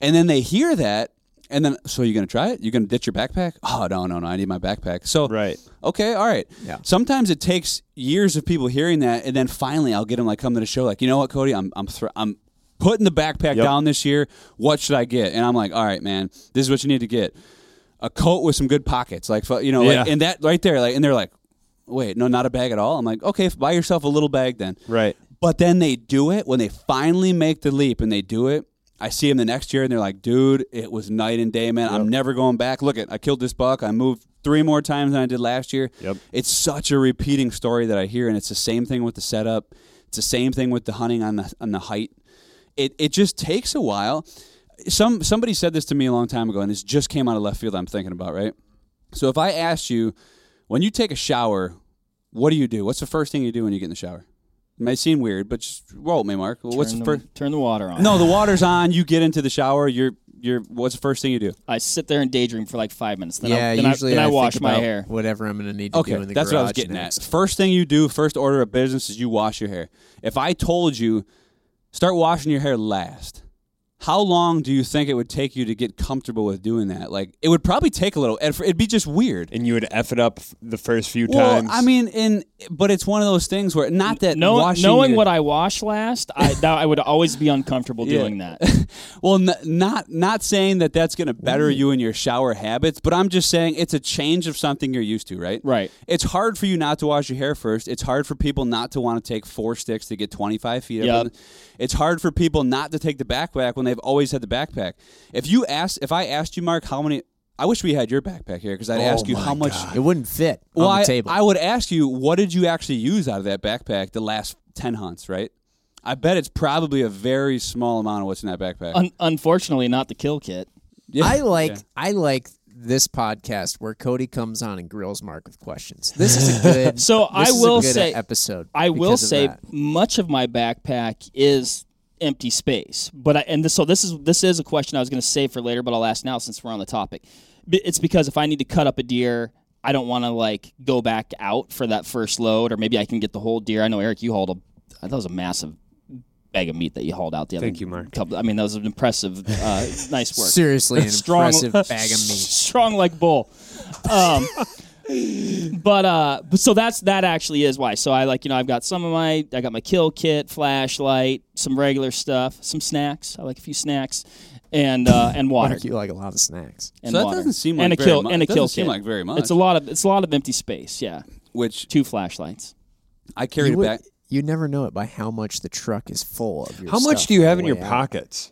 And then they hear that and then so you're going to try it? You're going to ditch your backpack? Oh, no, no, no, I need my backpack. So Right. Okay, all right. Yeah. Sometimes it takes years of people hearing that, and then finally I'll get them like come to the show, like you know what, Cody, I'm I'm thr- I'm putting the backpack Yep. down this year. What should I get? And I'm like, all right, man, this is what you need to get: a coat with some good pockets, like you know, like, Yeah. and that right there, like, and they're like, wait, no, not a bag at all. I'm like, okay, buy yourself a little bag then. Right. But then they do it when they finally make the leap and they do it. I see them the next year and they're like, dude, it was night and day, man. I'm never going back. Look at I killed this buck. I moved three more times than I did last year. Yep. It's such a repeating story that I hear, and it's the same thing with the setup. It's the same thing with the hunting on the on the height. It it just takes a while. Some somebody said this to me a long time ago, and this just came out of left field. I'm thinking about right. So if I asked you, when you take a shower, what do you do? What's the first thing you do when you get in the shower? It may seem weird, but just roll with me, Mark. What's turn the the, first? turn the water on. No, the water's on. You get into the shower. You're you're. What's the first thing you do? I sit there and daydream for like five minutes. Then yeah, I, then usually I, then I, think wash my about hair. Whatever I'm going to need to Okay, do in the that's what I was getting next. at. First thing you do, first order of business is you wash your hair. If I told you start washing your hair last, how long do you think it would take you to get comfortable with doing that? Like it would probably take a little. and It'd be just weird. And you would F it up the first few Well, times. I mean, in but it's one of those things where not that Know, washing knowing your- what I wash last, I <laughs> that, I would always be uncomfortable Yeah. doing that. <laughs> Well, n- not not saying that that's going to better you in your shower habits, but I'm just saying it's a change of something you're used to, right? Right. It's hard for you not to wash your hair first. It's hard for people not to want to take four sticks to get 25 feet Yep. up. It's hard for people not to take the backpack when they've always had the backpack. If you asked, if I asked you, Mark, how many? I wish we had your backpack here because I'd oh ask you how much. It wouldn't fit Well, on the I, table. I would ask you, what did you actually use out of that backpack the last 10 hunts, right? I bet it's probably a very small amount of what's in that backpack. Un- unfortunately, not the kill kit. Yeah. I like Yeah. I like this podcast where Cody comes on and grills Mark with questions. This is a good. <laughs> So this I is a will good say- episode. I will because of say that. much of my backpack is empty space. But I, and this, so this is this is a question I was going to save for later, but I'll ask now since we're on the topic. It's because if I need to cut up a deer, I don't want to like go back out for that first load, or maybe I can get the whole deer. I know Eric, you hauled a that was a massive bag of meat that you hauled out the other Thank you, Mark. couple. I mean, that was an impressive, uh, nice work. <laughs> seriously an <laughs> strong, impressive bag of meat. <laughs> strong like bull. Um, but uh, but so that's that actually is why. So I like you know I've got some of my I got my kill kit, flashlight, some regular stuff, some snacks. I like a few snacks, and uh, and water. Mark, you like a lot of snacks. And So that water. doesn't seem like and a very kill mu- and a kill seem kit. like very much. It's a lot of it's a lot of empty space. Yeah, which two flashlights. I carried You it would- back. You never know it by how much the truck is full of your How much do you have in your way out. pockets?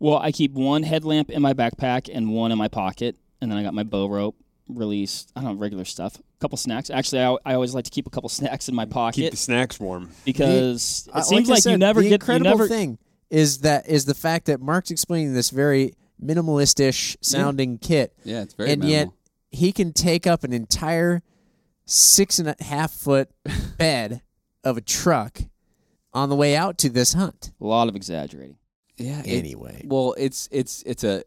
Well, I keep one headlamp in my backpack and one in my pocket, and then I got my bow rope, release. I don't know regular stuff. A couple snacks. Actually, I, I always like to keep a couple snacks in my pocket. Keep the snacks warm. because Uh, it seems I like, you never the get you incredible never thing is that is the fact that Mark's explaining this very minimalistish sounding kit, Yeah, it's very and minimal. yet he can take up an entire six and a half foot <laughs> bed of a truck on the way out to this hunt. a lot of exaggerating. yeah. it- Anyway, well, it's it's it's a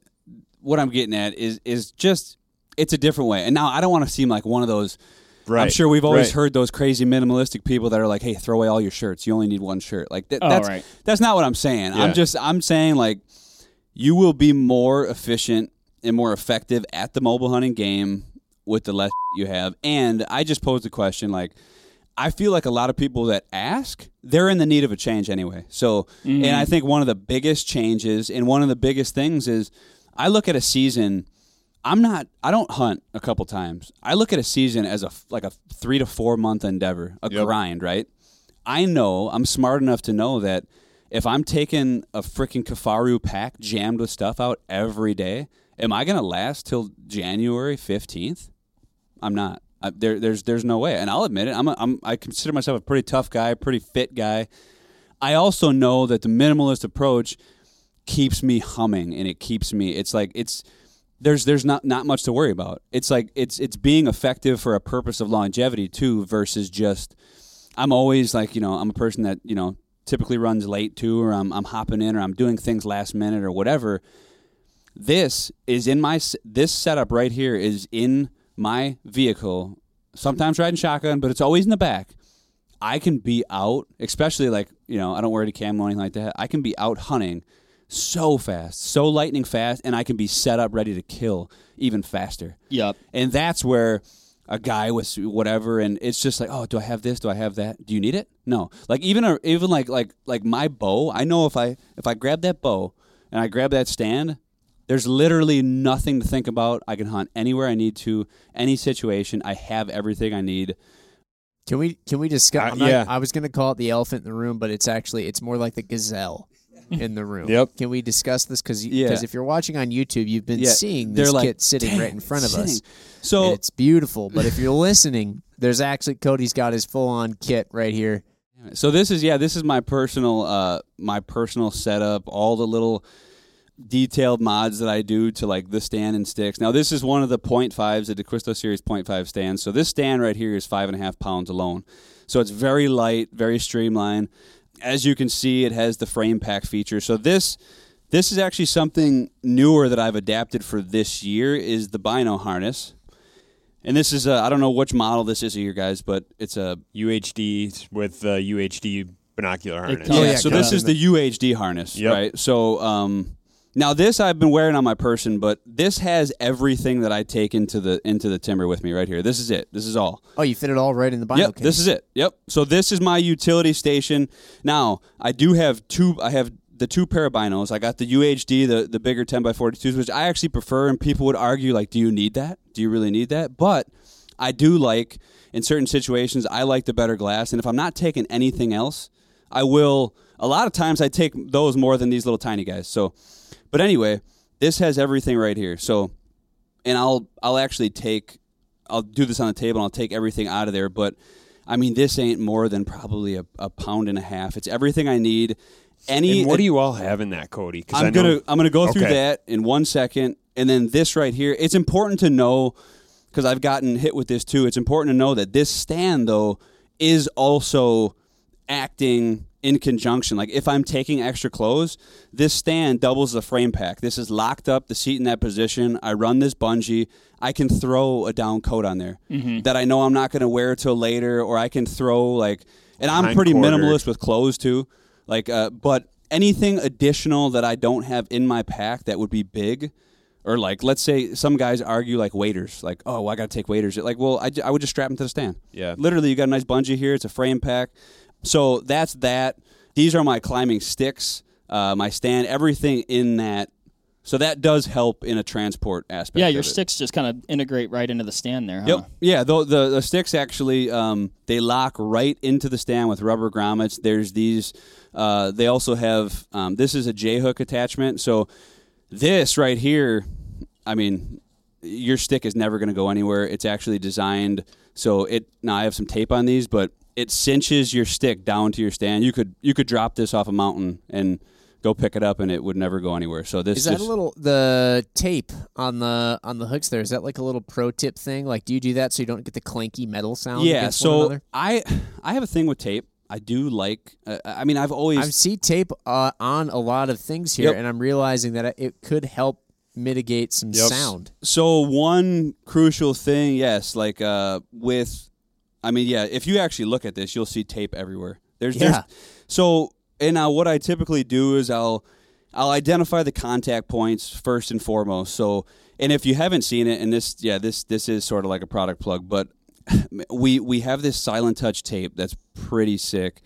what I'm getting at is is just it's a different way. And now I don't want to seem like one of those. Right. I'm sure we've always right. heard those crazy minimalistic people that are like, "Hey, throw away all your shirts. You only need one shirt." Like that, Oh, that's right. that's not what I'm saying. Yeah. I'm just I'm saying like you will be more efficient and more effective at the mobile hunting game with the less you have. And I just posed a question like I feel like a lot of people that ask, they're in the need of a change anyway. So, and I mm-hmm. think one of the biggest changes and one of the biggest things is I look at a season I'm not. I don't hunt a couple times. I look at a season as a like a three to four month endeavor, a Yep. grind. Right. I know. I'm smart enough to know that if I'm taking a freaking Kifaru pack jammed with stuff out every day, am I gonna last till January fifteenth? I'm not. I, there, there's, there's no way. And I'll admit it. I'm, a, I'm, I consider myself a pretty tough guy, pretty fit guy. I also know that the minimalist approach keeps me humming, and it keeps me. It's like it's there's there's not not much to worry about. It's like it's it's being effective for a purpose of longevity too, versus just. I'm always like you know I'm a person that you know typically runs late too, or I'm I'm hopping in, or I'm doing things last minute or whatever. This is in my this setup right here is in my vehicle. Sometimes riding shotgun, but it's always in the back. I can be out, especially like you know I don't wear any camo or anything like that. I can be out hunting so fast, so lightning fast, and I can be set up ready to kill even faster. Yep. And that's where a guy with whatever, and it's just like, oh, do I have this? Do I have that? Do you need it? No. Like even a, even like like like my bow. I know if I if I grab that bow and I grab that stand, there's literally nothing to think about. I can hunt anywhere I need to, any situation. I have everything I need. Can we can we discuss? Uh, I'm not- yeah. I was going to call it the elephant in the room, but it's actually it's more like the gazelle in the room. Yep. Can we discuss this? Because Yeah. if you're watching on YouTube, you've been Yeah, seeing this like, kit sitting right in front of us. So and it's beautiful. But if you're <laughs> listening, there's actually Cody's got his full on kit right here. So this is yeah, this is my personal uh my personal setup, all the little detailed mods that I do to like the stand and sticks. Now this is one of the point fives, the D'Acquisto Series point five stands. So this stand right here is five and a half pounds alone. So it's very light, very streamlined. As you can see, it has the frame pack feature. So this this is actually something newer that I've adapted for this year is the Bino harness. And this is a, I don't know which model this is of you guys, but it's a UHD with uh, UHD binocular harness. Oh, yeah, yeah, so this is the UHD harness, Yep. right? So um, now this I've been wearing on my person, but this has everything that I take into the into the timber with me right here. This is it. This is all. Oh, you fit it all right in the bino Yep, case. this is it. Yep. So this is my utility station. Now I do have two. I have the two pair of binos. I got the UHD, the the bigger 10 by 42s, which I actually prefer. And people would argue like, do you need that? Do you really need that? But I do like in certain situations. I like the better glass, and if I'm not taking anything else, I will. A lot of times I take those more than these little tiny guys. So, but anyway, this has everything right here. So and I'll I'll actually take I'll do this on the table and I'll take everything out of there. But I mean, this ain't more than probably a, a pound and a half. It's everything I need. Any And what do you all have in that, Cody? I'm gonna I'm gonna go through Okay. that in one second, and then this right here. It's important to know because I've gotten hit with this too. It's important to know that this stand though is also acting in conjunction. Like if I'm taking extra clothes, this stand doubles the frame pack. This is locked up, the seat in that position. I run this bungee. I can throw a down coat on there that I know I'm not going to wear till later, or I can throw like, and I'm pretty minimalist with clothes too. Like, uh, but anything additional that I don't have in my pack that would be big, or like, let's say some guys argue like waders, like, oh, well, I got to take waders. Like, well, I, I would just strap them to the stand. Yeah. Literally, you got a nice bungee here. It's a frame pack. So that's that. These are my climbing sticks, uh, my stand, everything in that. So that does help in a transport aspect. Yeah, your sticks just kind of integrate right into the stand there. Huh? Yep. Yeah. The, the the sticks actually um, they lock right into the stand with rubber grommets. There's these. Uh, they also have um, this is a J hook attachment. So this right here, I mean, your stick is never going to go anywhere. It's actually designed so it. Now I have some tape on these, but it cinches your stick down to your stand. You could you could drop this off a mountain and go pick it up, and it would never go anywhere. So this Is that just, a little the tape on the on the hooks there? Is that like a little pro tip thing? Like, do you do that so you don't get the clanky metal sound? yeah. against one So? I I have a thing with tape. I do like. Uh, I mean, I've always I see tape uh, on a lot of things here, Yep. and I'm realizing that it could help mitigate some Yep. sound. So one crucial thing, yes, like uh, with, I mean, yeah, if you actually look at this, you'll see tape everywhere. There's, Yeah. there's so and now what I typically do is I'll I'll identify the contact points first and foremost. So and if you haven't seen it, and this yeah this this is sort of like a product plug, but <laughs> we we have this silent touch tape that's pretty sick.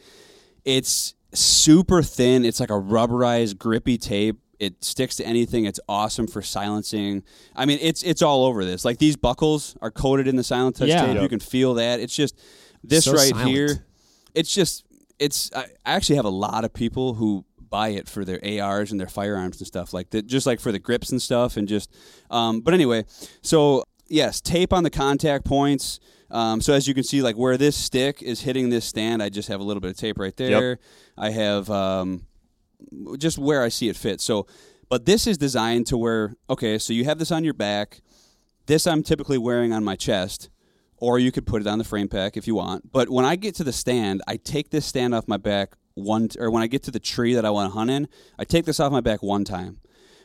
It's super thin. It's like a rubberized, grippy tape. It sticks to anything. It's awesome for silencing. I mean, it's it's all over this. Like these buckles are coated in the silent touch Yeah. tape. You can feel that. It's just this So right silent. here. It's just it's. I I actually have a lot of people who buy it for their ARs and their firearms and stuff like that. Just like for the grips and stuff, and just. Um, but anyway, so yes, tape on the contact points. Um, so as you can see, like where this stick is hitting this stand, I just have a little bit of tape right there. I have um, just where I see it fit. So, but this is designed to where okay, so you have this on your back. This I'm typically wearing on my chest, or you could put it on the frame pack if you want. But when I get to the stand, I take this stand off my back one, or when I get to the tree that I want to hunt in, I take this off my back one time.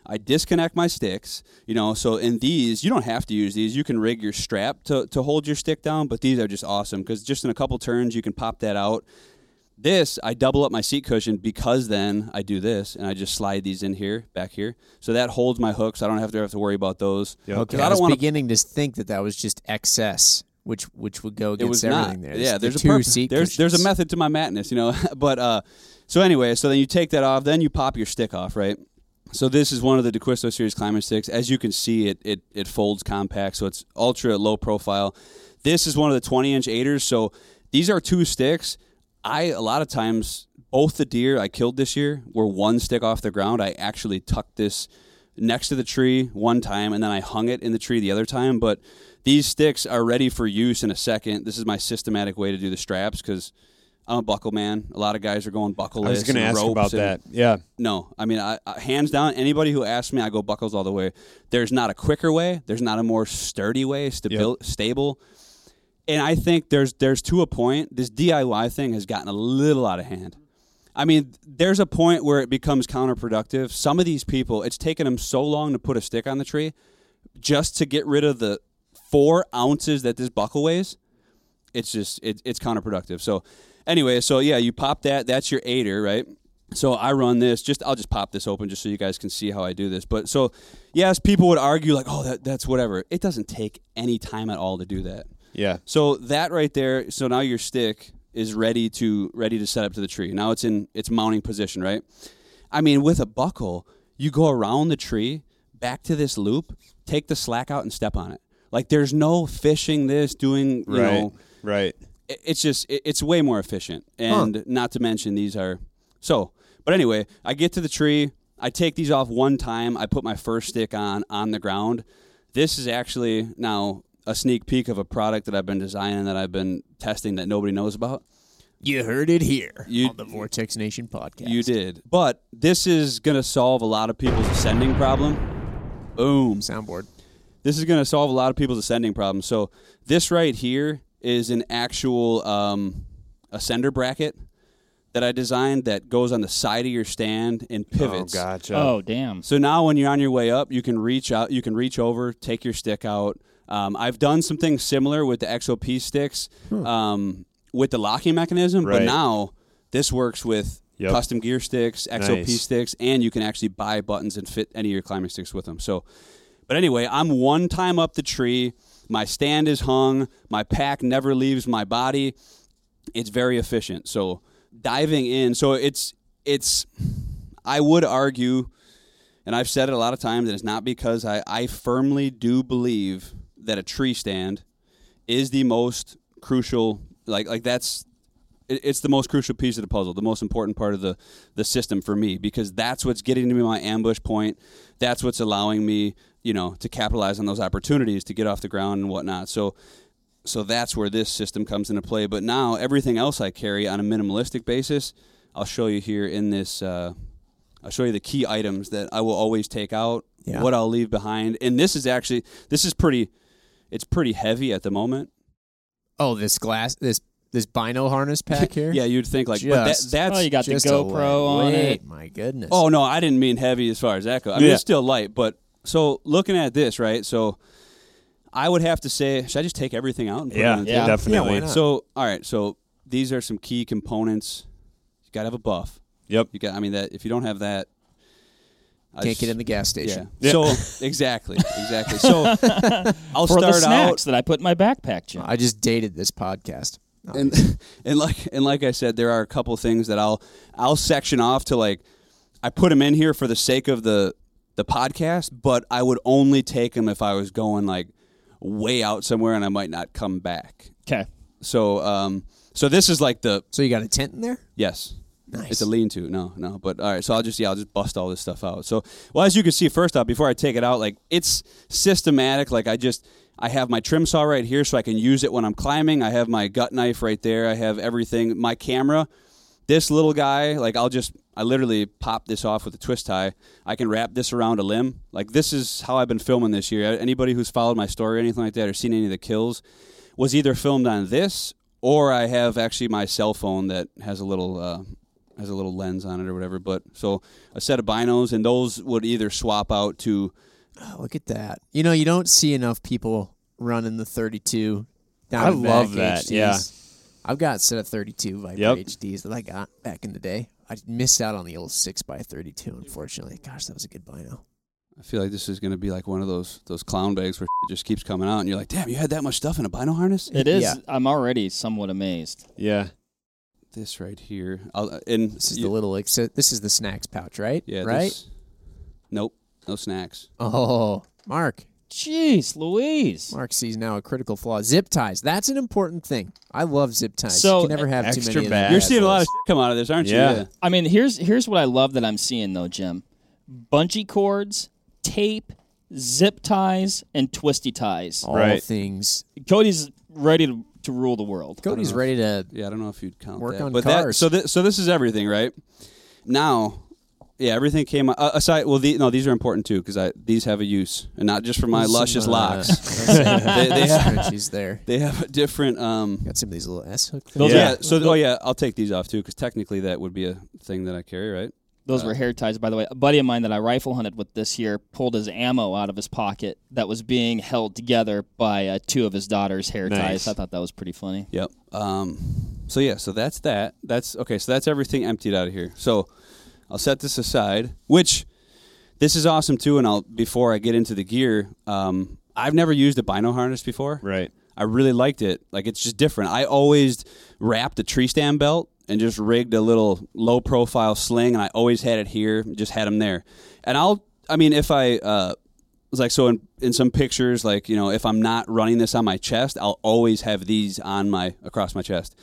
I disconnect my sticks, you know. So in these, you don't have to use these. You can rig your strap to, to hold your stick down, but these are just awesome because just in a couple turns, you can pop that out. This, I double up my seat cushion because then I do this and I just slide these in here, back here. So that holds my hooks. I don't have to have to worry about those. Yep. 'Cause Okay, I I don't was want to beginning to think that that was just excess, which which would go it was against not. everything there. Yeah, The there's a two purpose. seat There's there's a method to my madness, you know. <laughs> but uh, so anyway, so then you take that off, then you pop your stick off, right? So this is one of the D'Acquisto series climbing sticks. As you can see, it it it folds compact, so it's ultra low profile. This is one of the 20 inch aiders. So these are two sticks. I a lot of times both the deer I killed this year were one stick off the ground. I actually tucked this next to the tree one time and then I hung it in the tree the other time. But these sticks are ready for use in a second. This is my systematic way to do the straps because I'm a buckle man. A lot of guys are going buckleless. I was going to ask ropes about that. Yeah. no, I mean, I, I, hands down, anybody who asks me, I go buckles all the way. There's not a quicker way. There's not a more sturdy way, stabil- stable. And I think there's there's to a point this DIY thing has gotten a little out of hand. I mean, there's a point where it becomes counterproductive. Some of these people, it's taken them so long to put a stick on the tree, just to get rid of the four ounces that this buckle weighs. It's just it, it's counterproductive. So anyway, so yeah, you pop that. That's your aider, right? So I run this. Just I'll just pop this open just so you guys can see how I do this. But so yes, people would argue like, oh, that that's whatever. It doesn't take any time at all to do that. Yeah. So that right there. So now your stick is ready to ready to set up to the tree. Now it's in its mounting position, right? I mean, with a buckle, you go around the tree, back to this loop, take the slack out, and step on it. Like there's no fishing this, doing you Right. know right. it's just it's way more efficient and not to mention these are so but anyway i get to the tree i take these off one time i put my first stick on on the ground this is actually now a sneak peek of a product that i've been designing that i've been testing that nobody knows about You heard it here You- on the Vortex Nation podcast. you did but this is going to solve a lot of people's ascending problem boom soundboard. this is going to solve a lot of people's ascending problems. So this right here is an actual um, ascender bracket that I designed that goes on the side of your stand and pivots. Oh, gotcha. Oh, damn. So now when you're on your way up, you can reach out, you can reach over, take your stick out. Um, I've done some things similar with the XOP sticks um, with the locking mechanism, but now this works with Yep. custom gear sticks, XOP Nice. sticks, and you can actually buy buttons and fit any of your climbing sticks with them. So, but anyway, I'm one time up the tree. My stand is hung. My pack never leaves my body. It's very efficient. So diving in, so it's it's. I would argue, and I've said it a lot of times, and it's not because I I firmly do believe that a tree stand is the most crucial. Like like that's it- it's the most crucial piece of the puzzle, the most important part of the the system for me because that's what's getting to me my ambush point. That's what's allowing me, you know, to capitalize on those opportunities to get off the ground and whatnot. So so that's where this system comes into play. But now everything else I carry on a minimalistic basis, I'll show you here in this. Uh, I'll show you the key items that I will always take out, Yeah. what I'll leave behind, and this is actually this is pretty. It's pretty heavy at the moment. Oh, this glass, this this bino harness pack <laughs> here. Yeah, you'd think like, but that, that's Oh, you got the Just a GoPro on lightweight, it. My goodness. Oh no, I didn't mean heavy as far as that goes. I mean Yeah. it's still light, but so looking at this, right? So I would have to say, should I just take everything out and put it Yeah, on the Yeah. table? definitely. Yeah, why not? So all right, so these are some key components. You got to have a buff. Yep. You got. I mean that if you don't have that, I can't s- get in the gas station. Yeah. So <laughs> exactly, exactly. So <laughs> I'll For the start snacks out that I put in my backpack, Jim. I just dated this podcast. No, and <laughs> and like and like I said, there are a couple things that I'll I'll section off to like I put them in here for the sake of the the podcast, but I would only take them if I was going like way out somewhere and I might not come back. Okay. So um so this is like the So you got a tent in there? yes. Nice. It's a lean to. No, no. But all right, so I'll just yeah, I'll just bust all this stuff out. So well as you can see first off, before I take it out, like it's systematic. Like I just I have my trim saw right here so I can use it when I'm climbing. I have my gut knife right there. I have everything. My camera, this little guy, like I'll just I literally pop this off with a twist tie. I can wrap this around a limb. Like this is how I've been filming this year. Anybody who's followed my story or anything like that or seen any of the kills was either filmed on this or I have actually my cell phone that has a little uh, has a little lens on it or whatever. But so a set of binos, and those would either swap out to Oh, look at that. You know, you don't see enough people running the 32 down I and love back that, HDs. yeah. I've got a set of 32 Viper Yep. HDs that I got back in the day. I missed out on the old 6x32, unfortunately. Gosh, that was a good bino. I feel like this is going to be like one of those those clown bags where it <laughs> just keeps coming out, and you're like, "Damn, you had that much stuff in a bino harness." It is. Yeah. I'm already somewhat amazed. Yeah. This right here, I'll, uh, and This is you- the little, like, so this is the snacks pouch, right? yeah, Right? this- nope, no snacks. Oh, Mark. Jeez, Louise. Mark sees now a critical flaw. Zip ties. That's an important thing. I love zip ties. So, you can never have too many. of bad. You're seeing a lot of shit come out of this, aren't you? Yeah. I mean, here's here's what I love that I'm seeing though, Jim. Bungee cords, tape, zip ties, and twisty ties. all Right. things. Cody's ready to, to rule the world. Cody's ready to. Yeah, I don't know if you'd count Work that. on but that cars. so this, so this is everything, right? Now, yeah, everything came uh, aside. Well, the, no, these are important too because I these have a use, and not just for my some, luscious uh, locks. <laughs> they, They- they have- scrunchies there. They have a different. Um, Got some of these little S hook Those things. yeah. So oh yeah, I'll take these off too because technically that would be a thing that I carry, right? Those were hair ties, by the way. A buddy of mine that I rifle hunted with this year pulled his ammo out of his pocket that was being held together by uh, two of his daughter's hair Nice. ties. I thought that was pretty funny. Yep. Um, so yeah, so that's that. That's okay. So that's everything emptied out of here. So I'll set this aside. Which this is awesome too. And I'll before I get into the gear, um, I've never used a bino harness before. Right. I really liked it. Like it's just different. I always wrapped a tree stand belt and just rigged a little low profile sling, and I always had it here. Just had them there. And I'll. I mean, if I. Uh, was like so in, in some pictures like you know if i'm not running this on my chest i'll always have these on my across my chest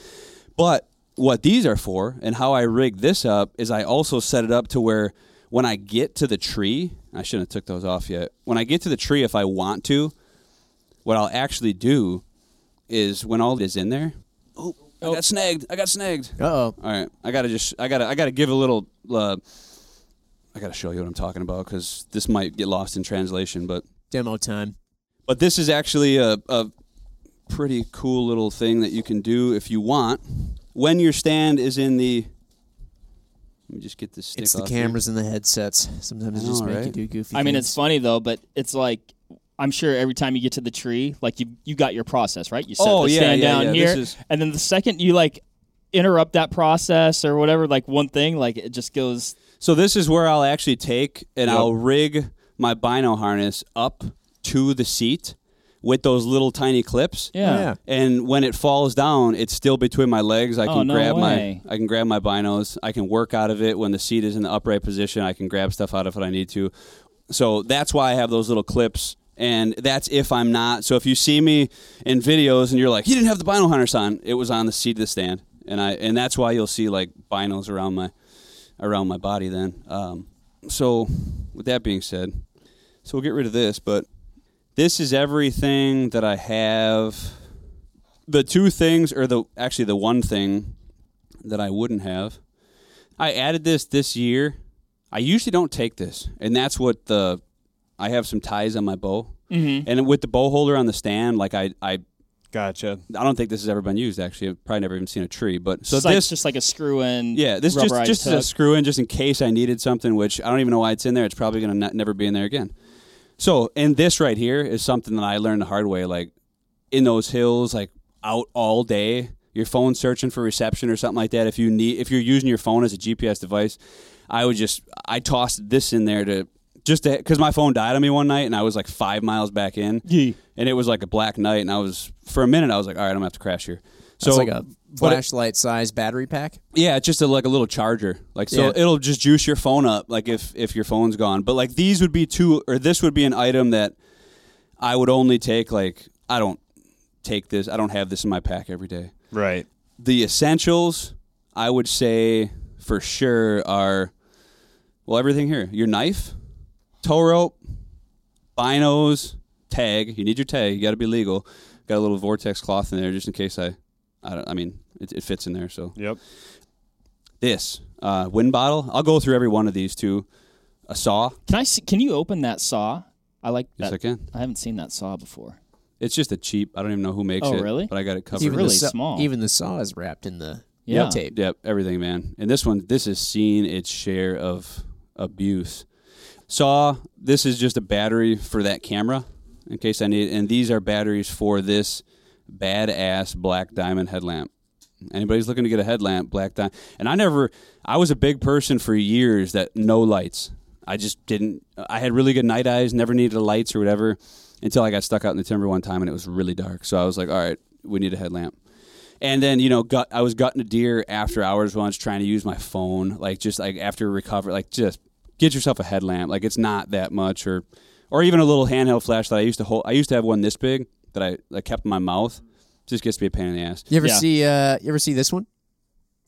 but what these are for and how i rig this up is i also set it up to where when i get to the tree i shouldn't have took those off yet when i get to the tree if i want to what i'll actually do is when all is in there oh i got snagged i got snagged Uh oh. all right i gotta just i gotta i gotta give a little uh, i gotta show you what i'm talking about because this might get lost in translation but Demo time. but this is actually a, a pretty cool little thing that you can do if you want when your stand is in the. Let me just get this stick It's the off here. cameras and the headsets. Sometimes I it just know, make you do goofy. I mean, things. it's funny though, but it's like I'm sure every time you get to the tree, like you you got your process right. You set Oh, the yeah, stand yeah, down yeah. here, and then the second you like interrupt that process or whatever, like one thing, like it just goes. So this is where I'll actually take and Yep. I'll rig my bino harness up to the seat with those little tiny clips. Yeah. yeah. And when it falls down, it's still between my legs. I Oh, can no grab way. my I can grab my binos. I can work out of it when the seat is in the upright position. I can grab stuff out of it I need to. So that's why I have those little clips. And that's if I'm not. So if you see me in videos and you're like, you didn't have the bino harness on, it was on the seat of the stand. And I and that's why you'll see like binos around my around my body then. Um, so with that being said, so we'll get rid of this, but this is everything that I have. The two things, or the actually the one thing that I wouldn't have. I added this this year. I usually don't take this, and that's what the. I have some ties on my bow, Mm-hmm. and with the bow holder on the stand, like I, I, Gotcha. I don't think this has ever been used. Actually, I've probably never even seen a tree. But so So like, this, just like a screw in. yeah, this just just hook. a screw in, just in case I needed something. Which I don't even know why it's in there. It's probably gonna not, never be in there again. So, and this right here is something that I learned the hard way. Like in those hills, like out all day, your phone searching for reception or something like that. If you need, if you're using your phone as a GPS device, I would just I tossed this in there to just because my phone died on me one night and I was like five miles back in Yeah. and it was like a black night and I was for a minute I was like all right I'm gonna have to crash here So So it's like a but it- flashlight size battery pack. Yeah, it's just a, like a little charger. Like so, Yeah. it'll just juice your phone up. Like if if your phone's gone. But like these would be two, or this would be an item that I would only take. Like I don't take this. I don't have this in my pack every day. Right. The essentials, I would say for sure are well everything here. Your knife, tow rope, binos, tag. You need your tag. You got to be legal. Got a little vortex cloth in there just in case I. I, don't, I mean, it, it fits in there. So Yep. this uh, wind bottle. I'll go through every one of these too. A saw. Can I see? Can you open that saw? I like Yes, that. I can. I haven't seen that saw before. It's just a cheap. I don't even know who makes Oh, it. really? But I got it covered. Even really the saw, small. Even the saw is wrapped in the Yeah. tape. Yep, everything, man. And this one, this has seen its share of abuse. Saw. This is just a battery for that camera, in case I need. And these are batteries for this badass black diamond headlamp. Anybody's looking to get a headlamp, black diamond. And I never. I was a big person for years that no lights. I just didn't. I had really good night eyes. Never needed lights or whatever. Until I got stuck out in the timber one time and it was really dark. So I was like, all right, we need a headlamp. And then you know, gut, I was gutting a deer after hours once, trying to use my phone, like just like after recover, like just get yourself a headlamp. Like it's not that much, or or even a little handheld flashlight. I used to hold. I used to have one this big that I, I kept in my mouth. Just gets to be a pain in the ass. You ever Yeah. see? Uh, you ever see this one?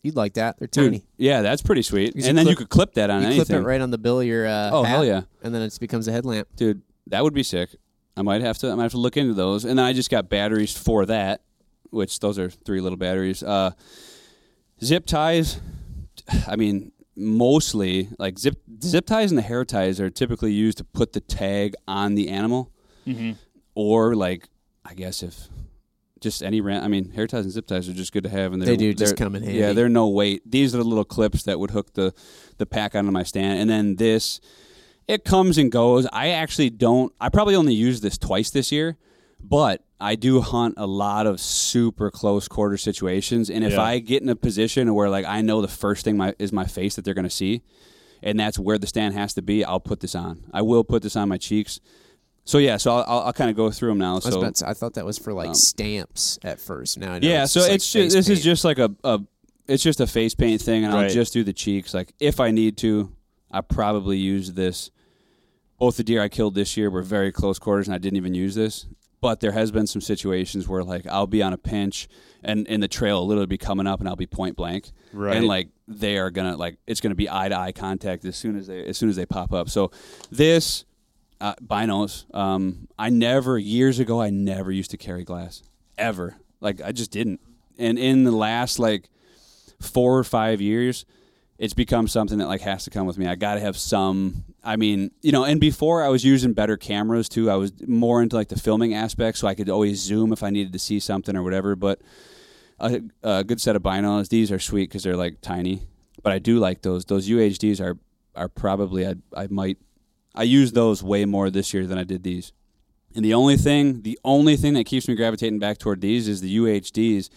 You'd like that. They're Dude, tiny. yeah, that's pretty sweet. And then you could clip that on You anything. clip it right on the bill of your. Uh, Oh, hat, hell yeah. And then it becomes a headlamp. dude that would be sick i might have to i might have to look into those and then i just got batteries for that which those are three little batteries uh zip ties i mean mostly like zip zip ties and the hair ties are typically used to put the tag on the animal Mm-hmm. or like i guess if just any ran- I mean, hair ties and zip ties are just good to have, and They do just come in handy. Yeah, they're no weight. These are the little clips that would hook the the pack onto my stand, and then this it comes and goes. I actually don't. I probably only used this twice this year, but I do hunt a lot of super close quarter situations. And if Yeah. I get in a position where like I know the first thing my is my face that they're going to see, and that's where the stand has to be, I'll put this on. I will put this on my cheeks. So yeah, so I'll, I'll, I'll kind of go through them now. I, was So about to- I thought that was for like um, stamps at first. Now I know yeah, it's so just, like, it's face just, this is paint. just like a, a it's just a face paint thing, and I'll Right. just do the cheeks. Like if I need to, I probably use this. Both the deer I killed this year were very close quarters, and I didn't even use this. But there has been some situations where like I'll be on a pinch, and in the trail will literally be coming up, and I'll be point blank, Right. and like they are gonna like it's gonna be eye to eye contact as soon as they as soon as they pop up. So this uh, binos. Um, I never years ago. I never used to carry glass ever. Like I just didn't. And in the last like four or five years, it's become something that like has to come with me. I got to have some. I mean, you know. And before I was using better cameras too. I was more into like the filming aspect, so I could always zoom if I needed to see something or whatever. But a, a good set of binos. These are sweet because they're like tiny. But I do like those. Those UHDs are are probably I I might I use those way more this year than I did these. And the only thing, the only thing that keeps me gravitating back toward these is the UHDs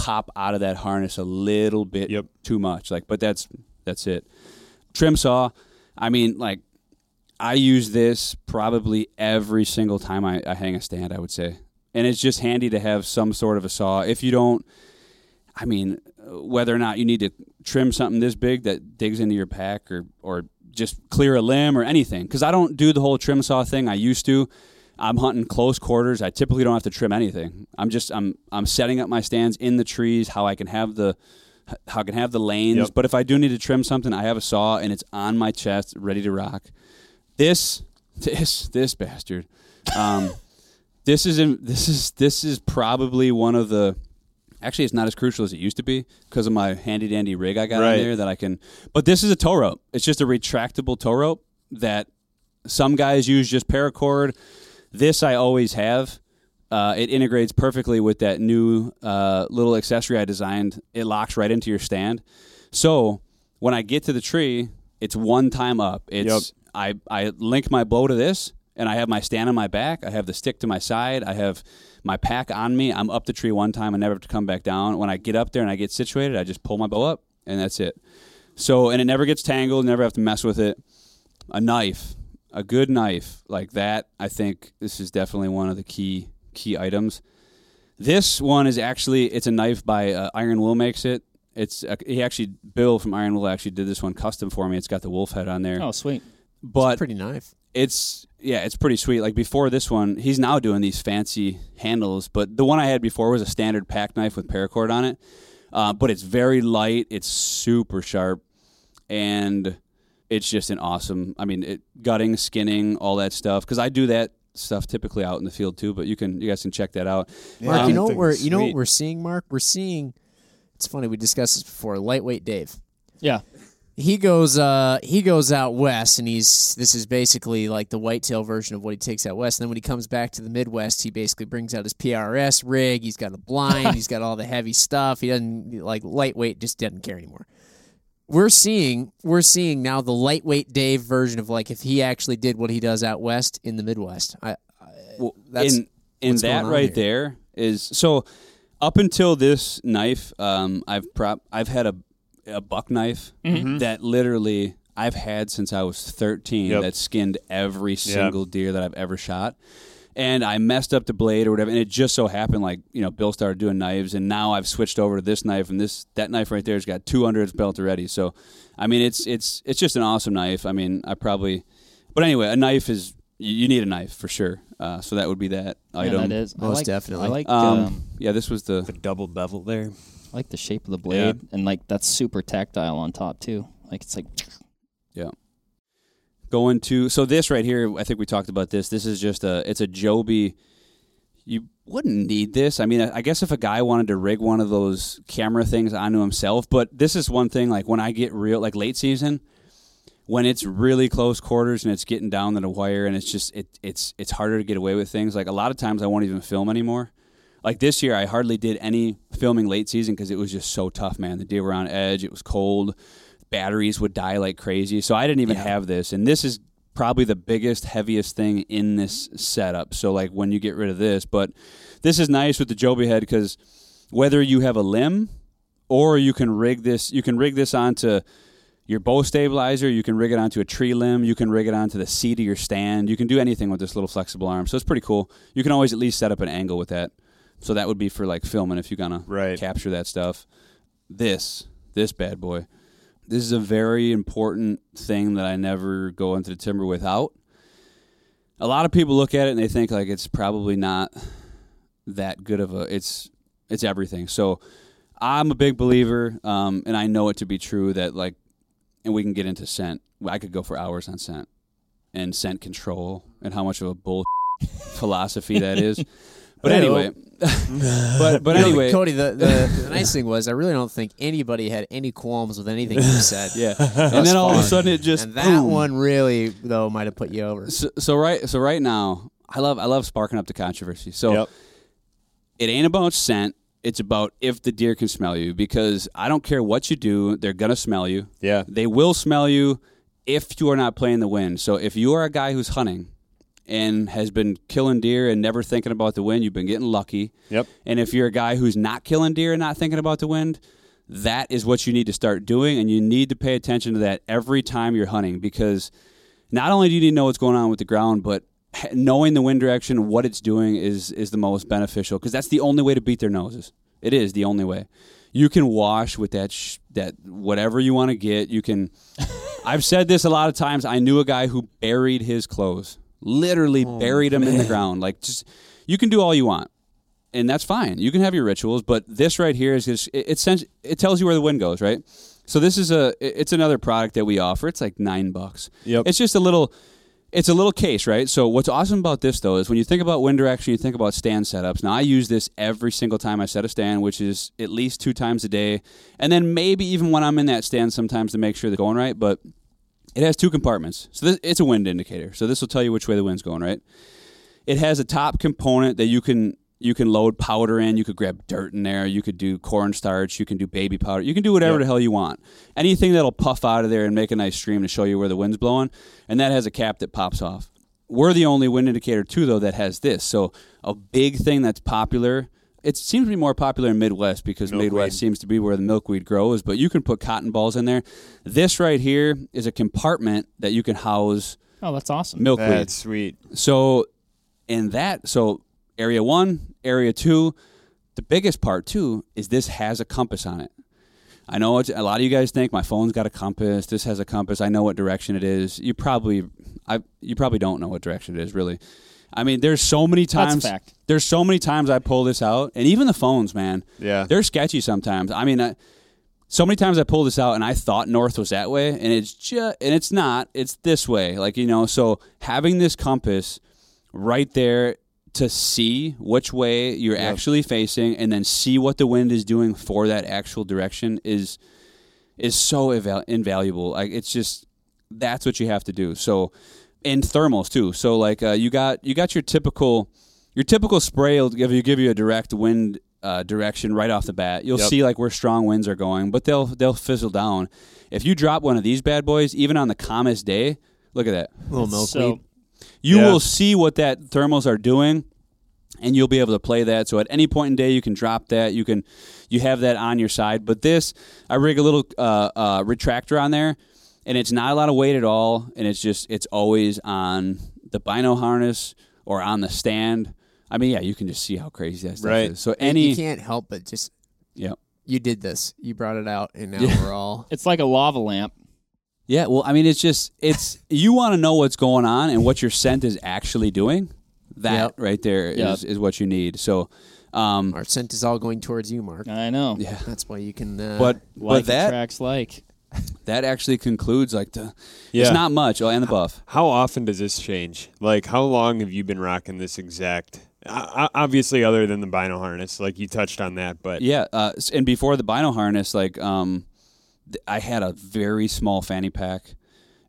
pop out of that harness a little bit Yep. too much. Like, but that's that's it. Trim saw. I mean, like, I use this probably every single time I, I hang a stand. I would say, and it's just handy to have some sort of a saw. If you don't, I mean, whether or not you need to trim something this big that digs into your pack or or just clear a limb or anything. Because I don't do the whole trim saw thing. I used to. I'm hunting close quarters. I typically don't have to trim anything. I'm just I'm I'm setting up my stands in the trees how I can have the how I can have the lanes. Yep. But if I do need to trim something, I have a saw and it's on my chest, ready to rock. This this this bastard. Um, <laughs> this is in, this is this is probably one of the actually it's not as crucial as it used to be because of my handy dandy rig I got Right. on there that I can but this is a tow rope. It's just a retractable tow rope that some guys use just paracord. This I always have. Uh, it integrates perfectly with that new uh, little accessory I designed. It locks right into your stand. So when I get to the tree, it's one time up. It's I I link my bow to this, and I have my stand on my back. I have the stick to my side. I have my pack on me. I'm up the tree one time. I never have to come back down. When I get up there and I get situated, I just pull my bow up, and that's it. So and it never gets tangled. Never have to mess with it. A knife, a good knife like that. I think this is definitely one of the key key items. This one is actually it's a knife by uh, Iron Will makes it. It's uh, he actually Bill from Iron Will actually did this one custom for me. It's got the wolf head on there, Oh, sweet. but Pretty knife. it's yeah, it's pretty sweet. Like before this one, he's now doing these fancy handles, but the one I had before was a standard pack knife with paracord on it. Uh, but it's very light. It's super sharp, and it's just an awesome. I mean, it, gutting, skinning, all that stuff. Because I do that stuff typically out in the field too. But you can you guys can check that out. Mark, Um, you know what we're you know what we're seeing, Mark? We're seeing it's funny, we discussed this before, lightweight Dave. Yeah. He goes uh he goes out west and he's this is basically like the whitetail version of what he takes out west. And then when he comes back to the Midwest, he basically brings out his PRS rig, he's got a blind, <laughs> he's got all the heavy stuff. He doesn't like lightweight just doesn't care anymore. We're seeing we're seeing now the lightweight Dave version of like if he actually did what he does out west in the Midwest. I, I Well, that's in in that right here. there is so. Up until this knife, um, I've prop I've had a a buck knife that literally I've had since I was thirteen. Yep. That skinned every single deer that I've ever shot. And I messed up the blade or whatever, and it just so happened like you know Bill started doing knives, and now I've switched over to this knife, and this that knife right there's got two under its belt already. So, I mean it's it's it's just an awesome knife. I mean I probably, but anyway, a knife is you you need a knife for sure. Uh, so that would be that Yeah, item. that is I Most like- definitely. I like Um, um, yeah, this was the The double bevel there. I like the shape of the blade and like that's super tactile on top too. Like it's like going to so this right here i think we talked about this. This is just a it's a joby. You wouldn't need this. I mean i guess if a guy wanted to rig one of those camera things onto himself but this is one thing like when i get real like late season when it's really close quarters and it's getting down to the wire and it's just it, it's it's harder to get away with things like a lot of times i won't even film anymore. Like this year i hardly did any filming late season because it was just so tough man. The deer were on edge. It was cold batteries would die like crazy. So i didn't even have this. And this is probably the biggest heaviest thing in this setup. So like when you get rid of this but this is nice with the joby head because whether you have a limb or you can rig this you can rig this onto your bow stabilizer you can rig it onto a tree limb you can rig it onto the seat of your stand you can do anything with this little flexible arm. So it's pretty cool. You can always at least set up an angle with that. So that would be for like filming if you're gonna Right. capture that stuff. This this bad boy this is a very important thing that i never go into the timber without. A lot of people look at it and they think like it's probably not that good of a it's it's everything. So i'm a big believer um, and i know it to be true that like and we can get into scent. I could go for hours on scent and scent control and how much of a bull <laughs> philosophy that is <laughs> but anyway but but anyway Cody, the, the, the nice thing was I really don't think anybody had any qualms with anything you said. <laughs> yeah and then all of a sudden it just and that boom. one really though might have put you over. so, so right so right now i love i love sparking up the controversy so Yep. it ain't about scent it's about if the deer can smell you because i don't care what you do they're gonna smell you Yeah. they will smell you if you are not playing the wind so if you are a guy who's hunting and has been killing deer and never thinking about the wind you've been getting lucky Yep. and if you're a guy who's not killing deer and not thinking about the wind, that is what you need to start doing. And you need to pay attention to that every time you're hunting because not only do you need to know what's going on with the ground, but knowing the wind direction, what it's doing is, is the most beneficial because that's the only way to beat their noses. It is the only way. You can wash with that, sh- that whatever you want to get. You can. <laughs> I've said this a lot of times. I knew a guy who buried his clothes, literally oh, buried them in the ground. Like just, you can do all you want and that's fine. You can have your rituals, but this right here is just it, it sends it tells you where the wind goes, right? So this is a it's another product that we offer. It's like nine bucks. Yep. It's just a little it's a little case, right? So what's awesome about this though is when you think about wind direction, you think about stand setups. Now I use this every single time I set a stand, which is at least two times a day, and then maybe even when I'm in that stand sometimes to make sure they're going right. But it has two compartments, so this, it's a wind indicator. So this will tell you which way the wind's going, right? It has a top component that you can you can load powder in. You could grab dirt in there. You could do cornstarch. You can do baby powder. You can do whatever Yep. the hell you want. Anything that'll puff out of there and make a nice stream to show you where the wind's blowing. And that has a cap that pops off. We're the only wind indicator too, though, that has this. So a big thing that's popular. It seems to be more popular in Midwest because Milkweed. Midwest seems to be where the milkweed grows. But you can put cotton balls in there. This right here is a compartment that you can house oh, that's awesome. milkweed. That's sweet. So, in that, so area one, area two, the biggest part too is this has a compass on it. I know it's, a lot of you guys think my phone's got a compass. This has a compass. I know what direction it is. You probably, I, you probably don't know what direction it is really. I mean, there's so many That's a times. fact. There's so many times I pull this out, and even the phones, man. Yeah. they're sketchy sometimes. I mean, I, so many times I pull this out, and I thought north was that way, and it's just, and it's not. It's this way. Like you know, so having this compass right there to see which way you're actually facing, and then see what the wind is doing for that actual direction is is so eval- invaluable. Like it's just that's what you have to do. So and thermals too. So like uh, you got you got your typical your typical spray will give you give you a direct wind uh, direction right off the bat. You'll Yep. see like where strong winds are going, but they'll they'll fizzle down. If you drop one of these bad boys, even on the calmest day, look at that. little milkweed. So You Yeah. will see what that thermals are doing, and you'll be able to play that. So at any point in day, you can drop that. You can you have that on your side. But this, I rig a little uh, uh, retractor on there, and it's not a lot of weight at all, and it's just it's always on the bino harness or on the stand. I mean, yeah, you can just see how crazy that stuff Right. is. So any you can't help but just yeah. you did this. You brought it out, and now Yeah. we're all. <laughs> it's like a lava lamp. Yeah, well, I mean, it's just it's you want to know what's going on and what your scent is actually doing. That Yep. right there is Yep. is what you need. So, um, Our scent is all going towards you, Mark. I know. yeah, That's why you can. Uh, but Like but that attracts like. That actually concludes like the. Yeah. It's not much. Oh, and the buff. How often does this change? Like, how long have you been rocking this exact? Uh, obviously, other than the bino harness, like you touched on that, but Yeah, uh, and before the bino harness, like um, th- I had a very small fanny pack,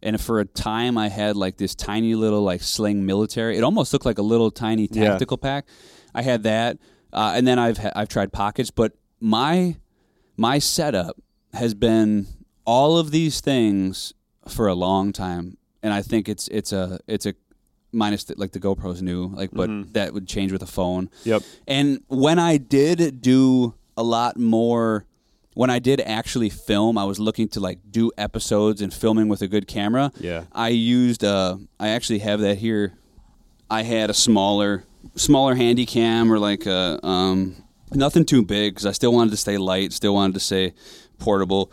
and for a time I had like this tiny little like sling military. It almost looked like a little tiny Yeah. tactical pack. I had that, uh, and then I've ha- I've tried pockets, but my my setup has been all of these things for a long time, and I think it's it's a it's a minus the, like the GoPro's new, like but that would change with a phone. yep, And when I did do a lot more, when I did actually film, I was looking to like do episodes and filming with a good camera. Yeah. I used. Uh, I actually have that here. I had a smaller, smaller handy cam or like a um, nothing too big because I still wanted to stay light, still wanted to stay portable.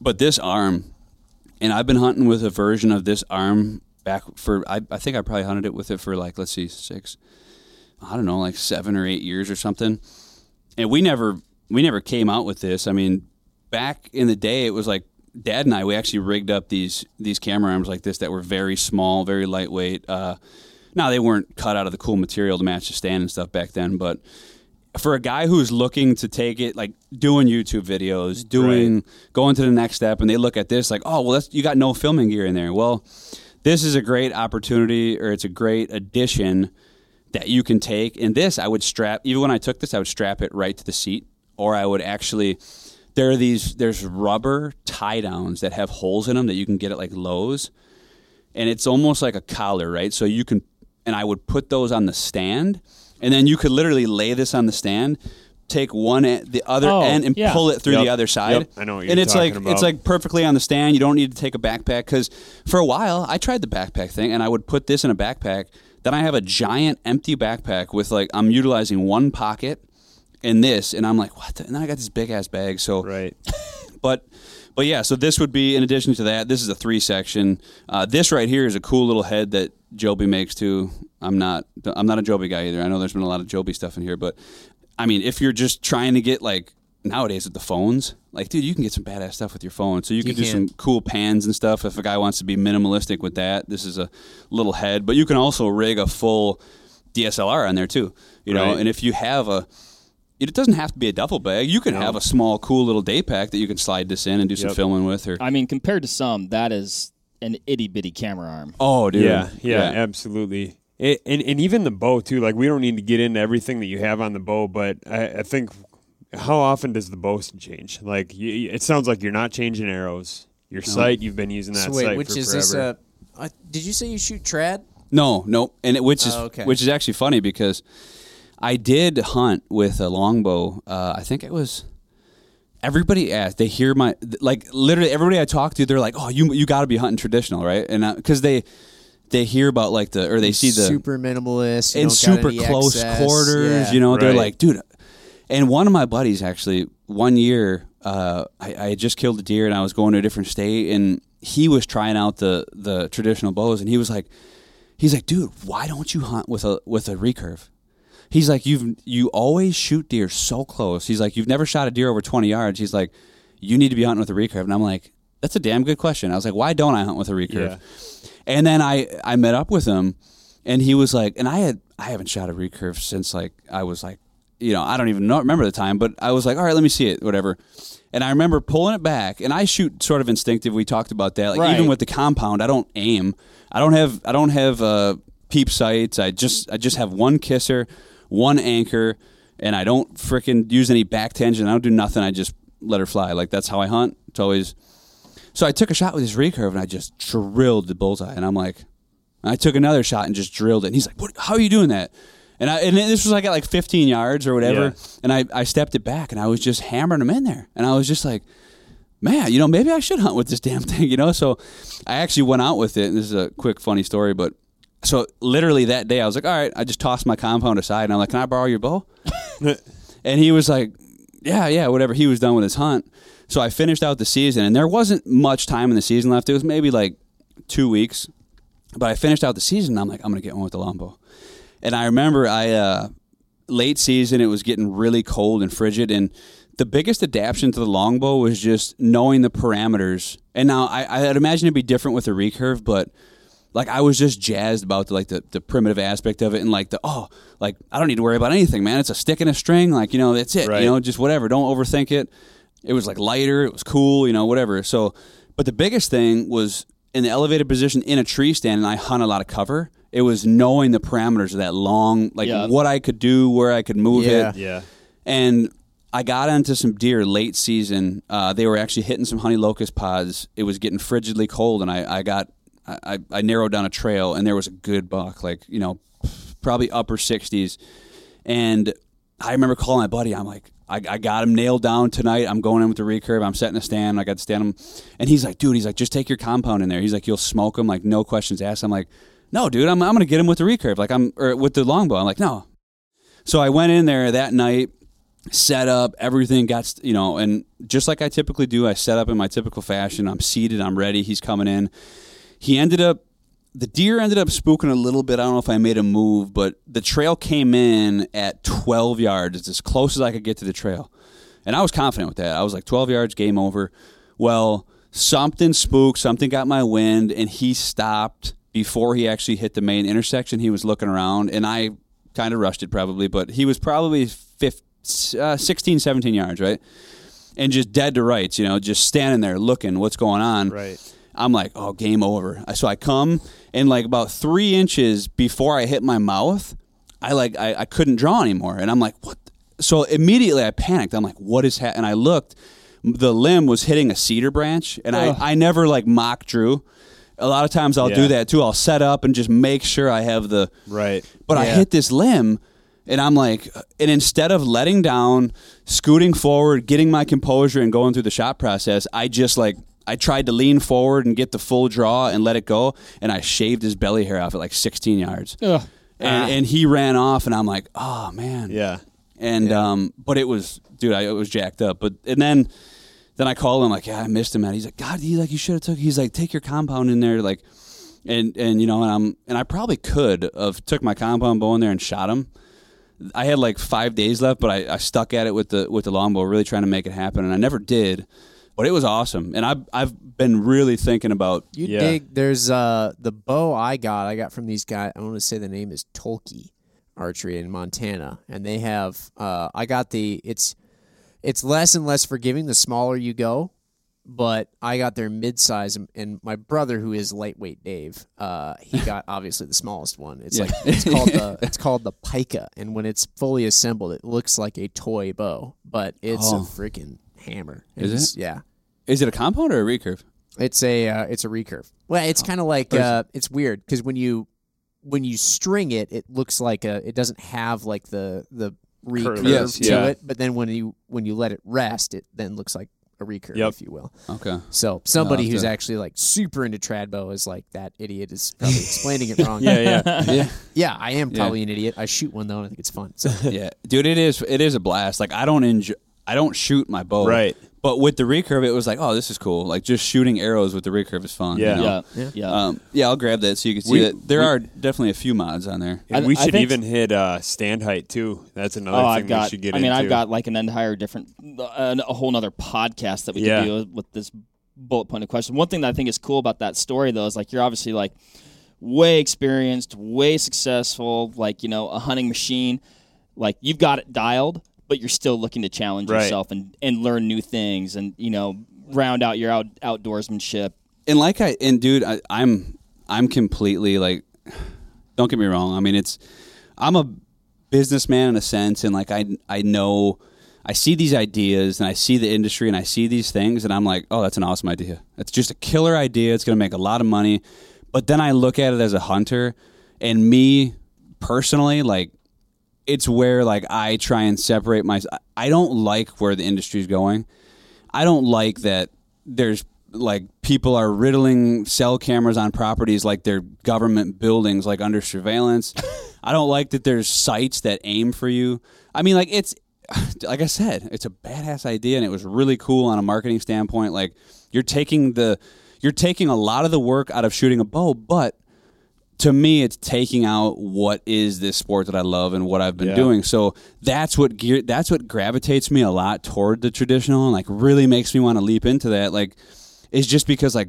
But this arm, and I've been hunting with a version of this arm back for. I, I think I probably hunted it with it for like let's see six. I don't know, like seven or eight years or something. And we never we never came out with this. I mean, back in the day, it was like Dad and I. We actually rigged up these these camera arms like this that were very small, very lightweight. Uh, now they weren't cut out of the cool material to match the stand and stuff back then, but for a guy who's looking to take it, like doing YouTube videos, doing going to the next step, and they look at this like, oh well, that's you got no filming gear in there. Well, this is a great opportunity, or it's a great addition that you can take. And this, I would strap. Even when I took this, I would strap it right to the seat, or I would actually. There are these. There's rubber tie downs that have holes in them that you can get at like Lowe's, and it's almost like a collar, right? So you can. And I would put those on the stand, and then you could literally lay this on the stand. Take one end, the other Oh, end, and yeah. pull it through Yep. the other side. Yep. I know what and you're it's like talking it's like perfectly on the stand. You don't need to take a backpack because for a while I tried the backpack thing and I would put this in a backpack. Then I have a giant empty backpack with like I'm utilizing one pocket and this, and I'm like, what? The? And then I got this big ass bag. So, right. <laughs> but but yeah, so this would be in addition to that. This is a three section. Uh, this right here is a cool little head that Joby makes too. I'm not I'm not a Joby guy either. I know there's been a lot of Joby stuff in here, but I mean, if you're just trying to get like nowadays with the phones, like dude, you can get some badass stuff with your phone. So you can do can. some cool pans and stuff. If a guy wants to be minimalistic with that, this is a little head. But you can also rig a full DSLR on there too. You know, Right. and if you have a it doesn't have to be a duffel bag. You can No. have a small, cool little day pack that you can slide this in and do some Yep. filming with. Or I mean, compared to some, that is an itty bitty camera arm. oh, dude, Yeah, yeah, absolutely. It, and and even the bow too. Like we don't need to get into everything that you have on the bow, but I, I think how often does the bow change? Like you, it sounds like you're not changing arrows. Your sight, you've been using that so wait, sight which for is forever. this? Uh, uh, did you say you shoot trad? No, no, and it, which is Oh, okay. which is actually funny because I did hunt with a longbow. Uh, I think it was everybody asked. They hear my like literally everybody I talk to. They're like, "Oh, you you got to be hunting traditional, right?" And because they they hear about like the or they see the super minimalist you in super close excess. quarters. Yeah. You know, they're like, dude. And one of my buddies actually, one year, uh, I, I had just killed a deer and I was going to a different state, and he was trying out the the traditional bows, and he was like, he's like, dude, why don't you hunt with a with a recurve? He's like, you've you always shoot deer so close. He's like, you've never shot a deer over twenty yards. He's like, you need to be hunting with a recurve, and I'm like, that's a damn good question. I was like, why don't I hunt with a recurve? And then I I met up with him, and he was like, and I had I haven't shot a recurve since like I was like, you know, I don't even know remember the time, but I was like, all right, let me see it, whatever. And I remember pulling it back, and I shoot sort of instinctive. We talked about that. Like even with the compound, I don't aim. I don't have I don't have uh, peep sights. I just I just have one kisser, one anchor, and I don't frickin' use any back tension. I don't do nothing. I just let her fly. Like that's how I hunt. It's always. So I took a shot with this recurve, and I just drilled the bullseye. And I'm like, I took another shot and just drilled it. And he's like, "What? How are you doing that?" And I and this was like at like 15 yards or whatever. Yeah. And I I stepped it back, and I was just hammering them in there. And I was just like, man, you know, maybe I should hunt with this damn thing, <laughs> you know. So I actually went out with it. And this is a quick funny story, but so literally that day, I was like, all right, I just tossed my compound aside, and I'm like, can I borrow your bow? <laughs> and he was like, yeah, yeah, whatever. He was done with his hunt. So I finished out the season, and there wasn't much time in the season left. It was maybe like two weeks, but I finished out the season. And I'm like, I'm gonna get one with the longbow. And I remember I uh, late season, it was getting really cold and frigid, and the biggest adaptation to the longbow was just knowing the parameters. And now I, I'd imagine it'd be different with a recurve, but like I was just jazzed about the, like the, the primitive aspect of it and like the oh like I don't need to worry about anything, man. It's a stick and a string, like you know that's it. Right. You know, just whatever. Don't overthink it. It was like lighter. It was cool. You know, whatever. So, but the biggest thing was in the elevated position in a tree stand, and I hunt a lot of cover. It was knowing the parameters of that long, like Yeah. what I could do, where I could move Yeah. it, Yeah. and I got onto some deer late season. Uh, they were actually hitting some honey locust pods. It was getting frigidly cold, and I, I got I, I narrowed down a trail, and there was a good buck, like you know, probably upper sixties. And I remember calling my buddy. I'm like, I, I got him nailed down tonight. I'm going in with the recurve. I'm setting a stand. I got to stand him, and he's like, dude, he's like, just take your compound in there. He's like, you'll smoke him, like no questions asked. I'm like, no, dude, I'm I'm gonna get him with the recurve, like I'm or with the longbow. I'm like, no. So I went in there that night set up, everything got, you know, and just like I typically do, I set up in my typical fashion. I'm seated, I'm ready. He's coming in. He ended up, the deer ended up spooking a little bit. I don't know if I made a move, but the trail came in at 12 yards. It's as close as I could get to the trail. And I was confident with that. I was like, 12 yards, game over. Well, something spooked, something got my wind, and he stopped before he actually hit the main intersection. He was looking around, and I kind of rushed it probably, but he was probably 15, uh, 16, 17 yards, right? And just dead to rights, you know, just standing there looking what's going on. Right. I'm like, oh, game over. So I come and like about three inches before I hit my mouth, I like I, I couldn't draw anymore, and I'm like, what? So immediately I panicked. I'm like, what is happening? And I looked, the limb was hitting a cedar branch, and I I never like mock drew. A lot of times I'll do that too. I'll set up and just make sure I have the Right. but I hit this limb and I'm like, and instead of letting down, scooting forward, getting my composure and going through the shot process, I just like, I tried to lean forward and get the full draw and let it go. And I shaved his belly hair off at like 16 yards. Ugh. And, and he ran off and I'm like, oh man. Yeah. And, um, but it was, dude, I it was jacked up. But, and then, then I called him like, yeah, I missed him, man. He's like, God, he's like, you should have took. He's like, take your compound in there, like, and and you know, and I'm and I probably could have took my compound bow in there and shot him. I had like five days left, but I, I stuck at it with the with the longbow, really trying to make it happen, and I never did. But it was awesome, and I've I've been really thinking about. You Yeah. dig? There's uh the bow I got. I got from these guys. I want to say the name is Toelke Archery in Montana, and they have. Uh, I got the. It's it's less and less forgiving the smaller you go, but I got their mid-size, and, and my brother, who is lightweight Dave, uh, he got <laughs> obviously the smallest one. It's Yeah. like it's called the <laughs> it's called the Pika, and when it's fully assembled, it looks like a toy bow, but it's Oh. a freaking hammer. Is It's- it? Yeah. Is it a compound or a recurve? It's a uh, it's a recurve. Well, it's kind of like uh, it's weird because when you when you string it, it looks like a it doesn't have like the the recurve Yes, to yeah. it. But then when you when you let it rest, it then looks like a recurve, Yep. if you will. Okay. So somebody who's to- actually like super into trad bow is like that idiot is probably <laughs> explaining it wrong. Yeah, yeah. <laughs> yeah. yeah. I am Yeah. probably an idiot. I shoot one though, and I think it's fun. So <laughs> yeah, dude, it is it is a blast. Like I don't enjoy, I don't shoot my bow, Right. But with the recurve, it was like, oh, this is cool. Like just shooting arrows with the recurve is fun. Yeah. you know? Yeah, Yeah. yeah. Um, yeah, I'll grab that so you can see We- that there we- are definitely a few mods on there. And we I should think- even hit uh, stand height too. That's another oh, thing I've got. we should get into. I mean, into. I've got like an entire different, uh, a whole nother podcast that we Yeah. could do with this bullet pointed question. One thing that I think is cool about that story though is like you're obviously like way experienced, way successful, like you know a hunting machine. Like you've got it dialed, but you're still looking to challenge Right. yourself and and learn new things and you know round out your out outdoorsmanship. and like I and dude, I, I'm I'm completely like, don't get me wrong. I mean, it's I'm a businessman in a sense, and like I I know I see these ideas and I see the industry and I see these things, and I'm like, oh, that's an awesome idea. It's just a killer idea. It's going to make a lot of money. But then I look at it as a hunter, and me personally, like it's where like I try and separate my. I don't like where the industry's going. I don't like that there's like people are riddling cell cameras on properties like they're government buildings like under surveillance. <laughs> I don't like that there's sights that aim for you. I mean like it's <sighs> like I said, it's a badass idea and it was really cool on a marketing standpoint like you're taking the you're taking a lot of the work out of shooting a bow, but to me it's taking out what is this sport that I love and what I've been Yeah. doing. So that's what gear that's what gravitates me a lot toward the traditional and like really makes me want to leap into that. Like it's just because like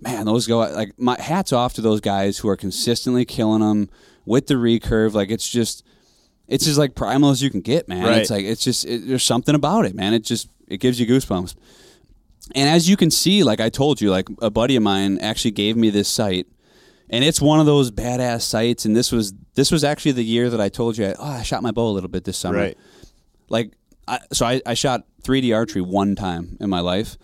man, those go like my hats off to those guys who are consistently killing them with the recurve. Like it's just it's as like primal as you can get, man. Right. It's like it's just it, there's something about it, man. It just it gives you goosebumps. And as you can see, like I told you, like a buddy of mine actually gave me this sight, and it's one of those badass sights. And this was this was actually the year that I told you, oh, I shot my bow a little bit this summer. Right. Like, I, so I, I shot 3D archery one time in my life,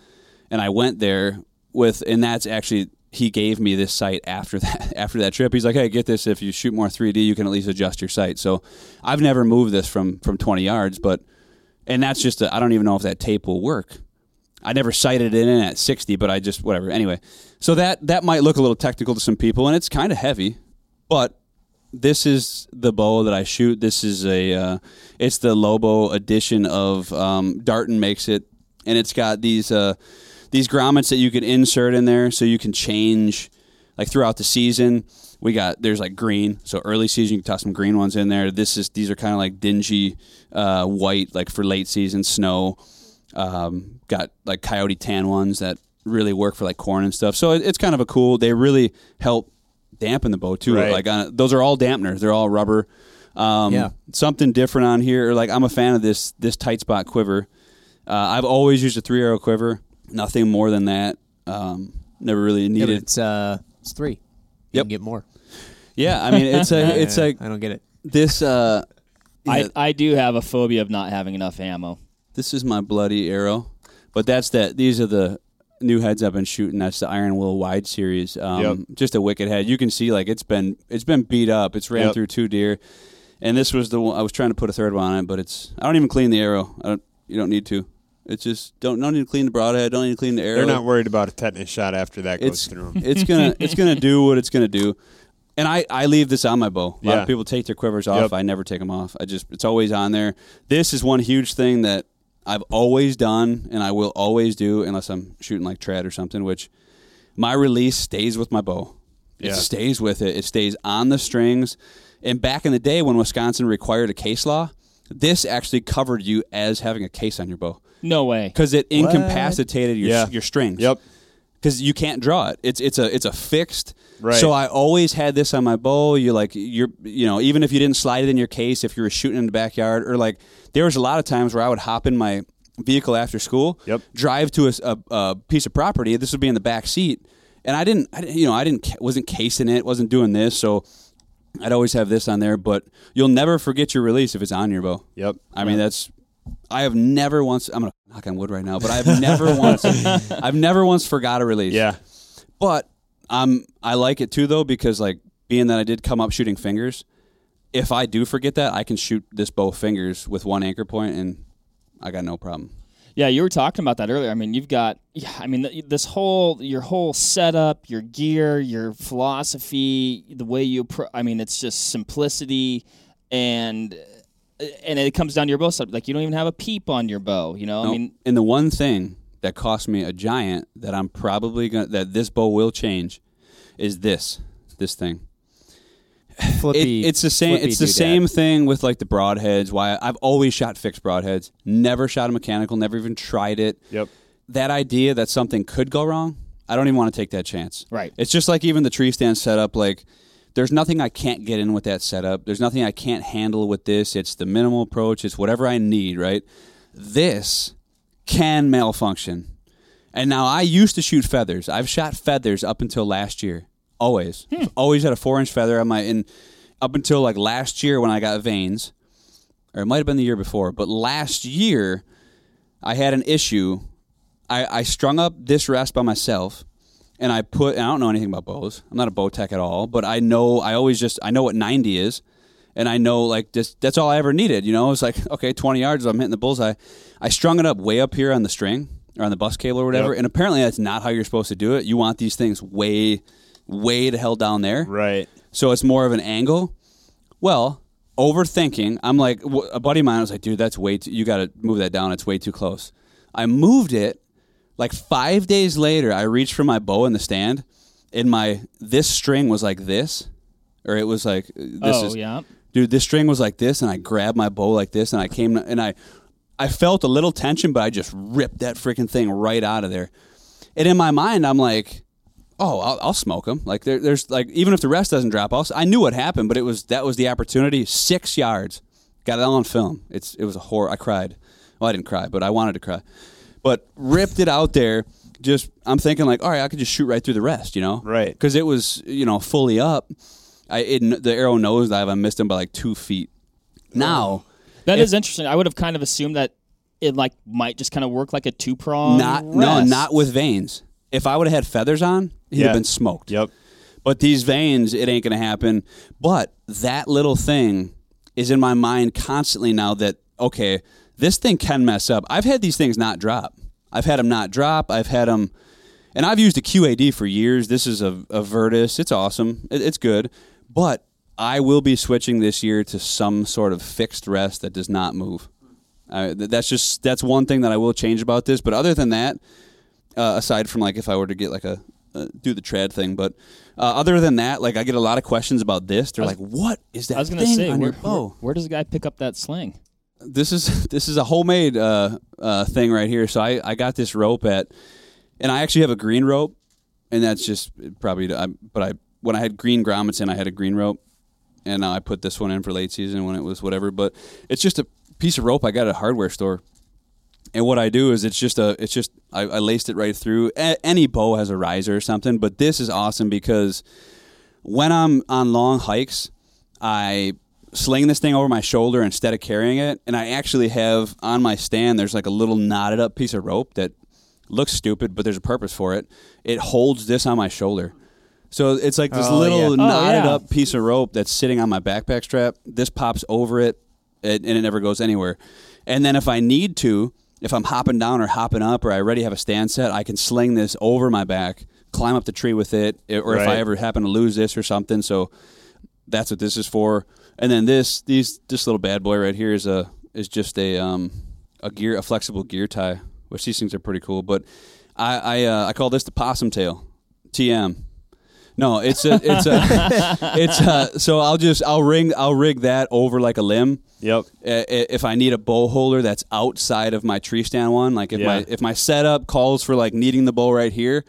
and I went there with, and that's actually he gave me this sight after <laughs> that after that trip. He's like, hey, get this. If you shoot more 3D, you can at least adjust your sight. So I've never moved this from from 20 yards, but and that's just I don't even know if that tape will work. I never sighted it in at 60, but I just whatever. Anyway, so that that might look a little technical to some people, and it's kind of heavy, but this is the bow that I shoot. This is a uh, it's the Lobo edition of um, Darton makes it, and it's got these uh, these grommets that you can insert in there, so you can change like throughout the season. We got there's like green, so early season you can toss some green ones in there. This is these are kind of like dingy uh, white, like for late season snow. Um, got like coyote tan ones that really work for like corn and stuff. So it, it's kind of a cool. They really help dampen the bow too. Right. Like on, those are all dampeners. They're all rubber. Um, Yeah. Something different on here. Or like I'm a fan of this this tight spot quiver. Uh, I've always used a three arrow quiver. Nothing more than that. Um, never really Yeah, needed. it's uh, it's three. You Yep. can get more. Yeah, I mean it's a it's <laughs> Uh, like I don't get it. this. Uh, I, yeah, I do have a phobia of not having enough ammo. This is my bloody arrow, but that's that. These are the new heads I've been shooting. That's the Iron Will Wide series. Um, Yep. Just a wicked head. You can see like it's been it's been beat up. It's ran Yep. through two deer, and this was the one I was trying to put a third one on it, but it's I don't even clean the arrow. I don't. You don't need to. It's just don't don't need to clean the broadhead. Don't need to clean the arrow. They're not worried about a tetanus shot after that goes it's through them. it's gonna <laughs> it's gonna do what it's gonna do. And I, I leave this on my bow. A lot Yeah. of people take their quivers off. Yep. I never take them off. I just it's always on there. This is one huge thing that I've always done and I will always do unless I'm shooting like trad or something. Which my release stays with my bow. It Yeah. stays with it. It stays on the strings. And back in the day when Wisconsin required a case law, this actually covered you as having a case on your bow No way. because it incapacitated your Yeah. your strings Yep. because you can't draw it. It's it's a it's a fixed. Right. So I always had this on my bow. You like you're you know even if you didn't slide it in your case, if you were shooting in the backyard or like there was a lot of times where I would hop in my vehicle after school, Yep. drive to a piece of property. This would be in the back seat, and I didn't, I didn't you know I didn't wasn't casing it, wasn't doing this, so. I'd always have this on there, but you'll never forget your release if it's on your bow. Yep. I mean, that's. I have never once. I'm gonna knock on wood right now, but I've never <laughs> once. I've never once forgot a release. Yeah. But um, I like it too though because like being that I did come up shooting fingers, if I do forget that, I can shoot this bow fingers with one anchor point, and I got no problem. Yeah, you were talking about that earlier. I mean, you've got, yeah, I mean, this whole, your whole setup, your gear, your philosophy, the way you, pro- I mean, it's just simplicity and, and it comes down to your bow stuff. Like, you don't even have a peep on your bow, you know? I mean, and the one thing that cost me a giant that I'm probably gonna that this bow will change is this this thing. Flippy. It, it's the same. It's the same thing with like the broadheads. Why I've always shot fixed broadheads. Never shot a mechanical. Never even tried it. Yep. That idea that something could go wrong, I don't even want to take that chance. Right. It's just like even the tree stand setup. Like, there's nothing I can't get in with that setup. There's nothing I can't handle with this. It's the minimal approach. It's whatever I need. Right. This can malfunction. And now I used to shoot feathers. I've shot feathers up until last year. Always. Hmm. Always had a four inch feather on my in up until like last year when I got vanes. Or it might have been the year before. But last year I had an issue. I, I strung up this rest by myself and I put and I don't know anything about bows. I'm not a bow tech at all, but I know I always just I know what 90 is and I know like just that's all I ever needed, you know? It's like <laughs> okay, 20 yards I'm hitting the bullseye. I strung it up way up here on the string or on the buss cable or whatever, Yep. and apparently that's not how you're supposed to do it. You want these things way way to hell down there. Right. So it's more of an angle. Well, overthinking, I'm like, a buddy of mine was like, dude, that's way too, you got to move that down. It's way too close. I moved it. Like five days later, I reached for my bow in the stand, and my, this string was like this, or it was like, this oh, is, yeah. Dude, this string was like this, and I grabbed my bow like this, and I came, and I, I felt a little tension, but I just ripped that freaking thing right out of there. And in my mind, I'm like, oh, I'll, I'll smoke them. Like there, there's like even if the rest doesn't drop, off I'll, I knew what happened, but it was that was the opportunity. Six yards, got it all on film. It's it was a horror. I cried. Well, I didn't cry, but I wanted to cry. But ripped it out there. Just I'm thinking like, all right, I could just shoot right through the rest, you know? Right. Because it was you know fully up. I it, the arrow nosedive. I missed him by like two feet. Now. That is interesting. I would have kind of assumed that it like might just kind of work like a two prong. Not no, not with vanes. If I would have had feathers on, he'd Yeah. have been smoked. Yep. But these vanes, it ain't gonna happen. But that little thing is in my mind constantly now that okay, this thing can mess up. I've had these things not drop. I've had them not drop. I've had them, and I've used a QAD for years. This is a, a Virtus. It's awesome. It, it's good. But I will be switching this year to some sort of fixed rest that does not move. Uh, that's just that's one thing that I will change about this. But other than that, uh, aside from like if I were to get like a uh, do the trad thing, but uh, other than that, like I get a lot of questions about this. They're was- like, "What is that I was gonna thing say, where, your bow?" where, where does the guy pick up that sling? this is <laughs> this is a homemade uh, uh, thing right here. So I, I got this rope at, and I actually have a green rope, and that's just probably. I, but I when I had green grommets in, I had a green rope, and I put this one in for late season when it was whatever. But it's just a piece of rope I got at a hardware store. And what I do is it's just a it's just I, I laced it right through. A- any bow has a riser or something, but this is awesome because when I'm on long hikes, I sling this thing over my shoulder instead of carrying it, and I actually have on my stand. There's like a little knotted up piece of rope that looks stupid, but there's a purpose for it. It holds this on my shoulder. So it's like this Oh, little yeah. Oh, knotted yeah. up piece of rope that's sitting on my backpack strap. This pops over it, it, and it never goes anywhere. And then if I need to, if I'm hopping down or hopping up, or I already have a stand set, I can sling this over my back, climb up the tree with it, or if I Right. ever happen to lose this or something. So that's what this is for. And then this these this little bad boy right here is a is just a um a gear a flexible gear tie, which these things are pretty cool. But I I uh, I call this the possum tail, TM. No, it's a it's a <laughs> it's a, so I'll just I'll ring I'll rig that over like a limb. Yep. I- i- If I need a bow holder that's outside of my tree stand one, like if my if my setup calls for like needing the bow right here,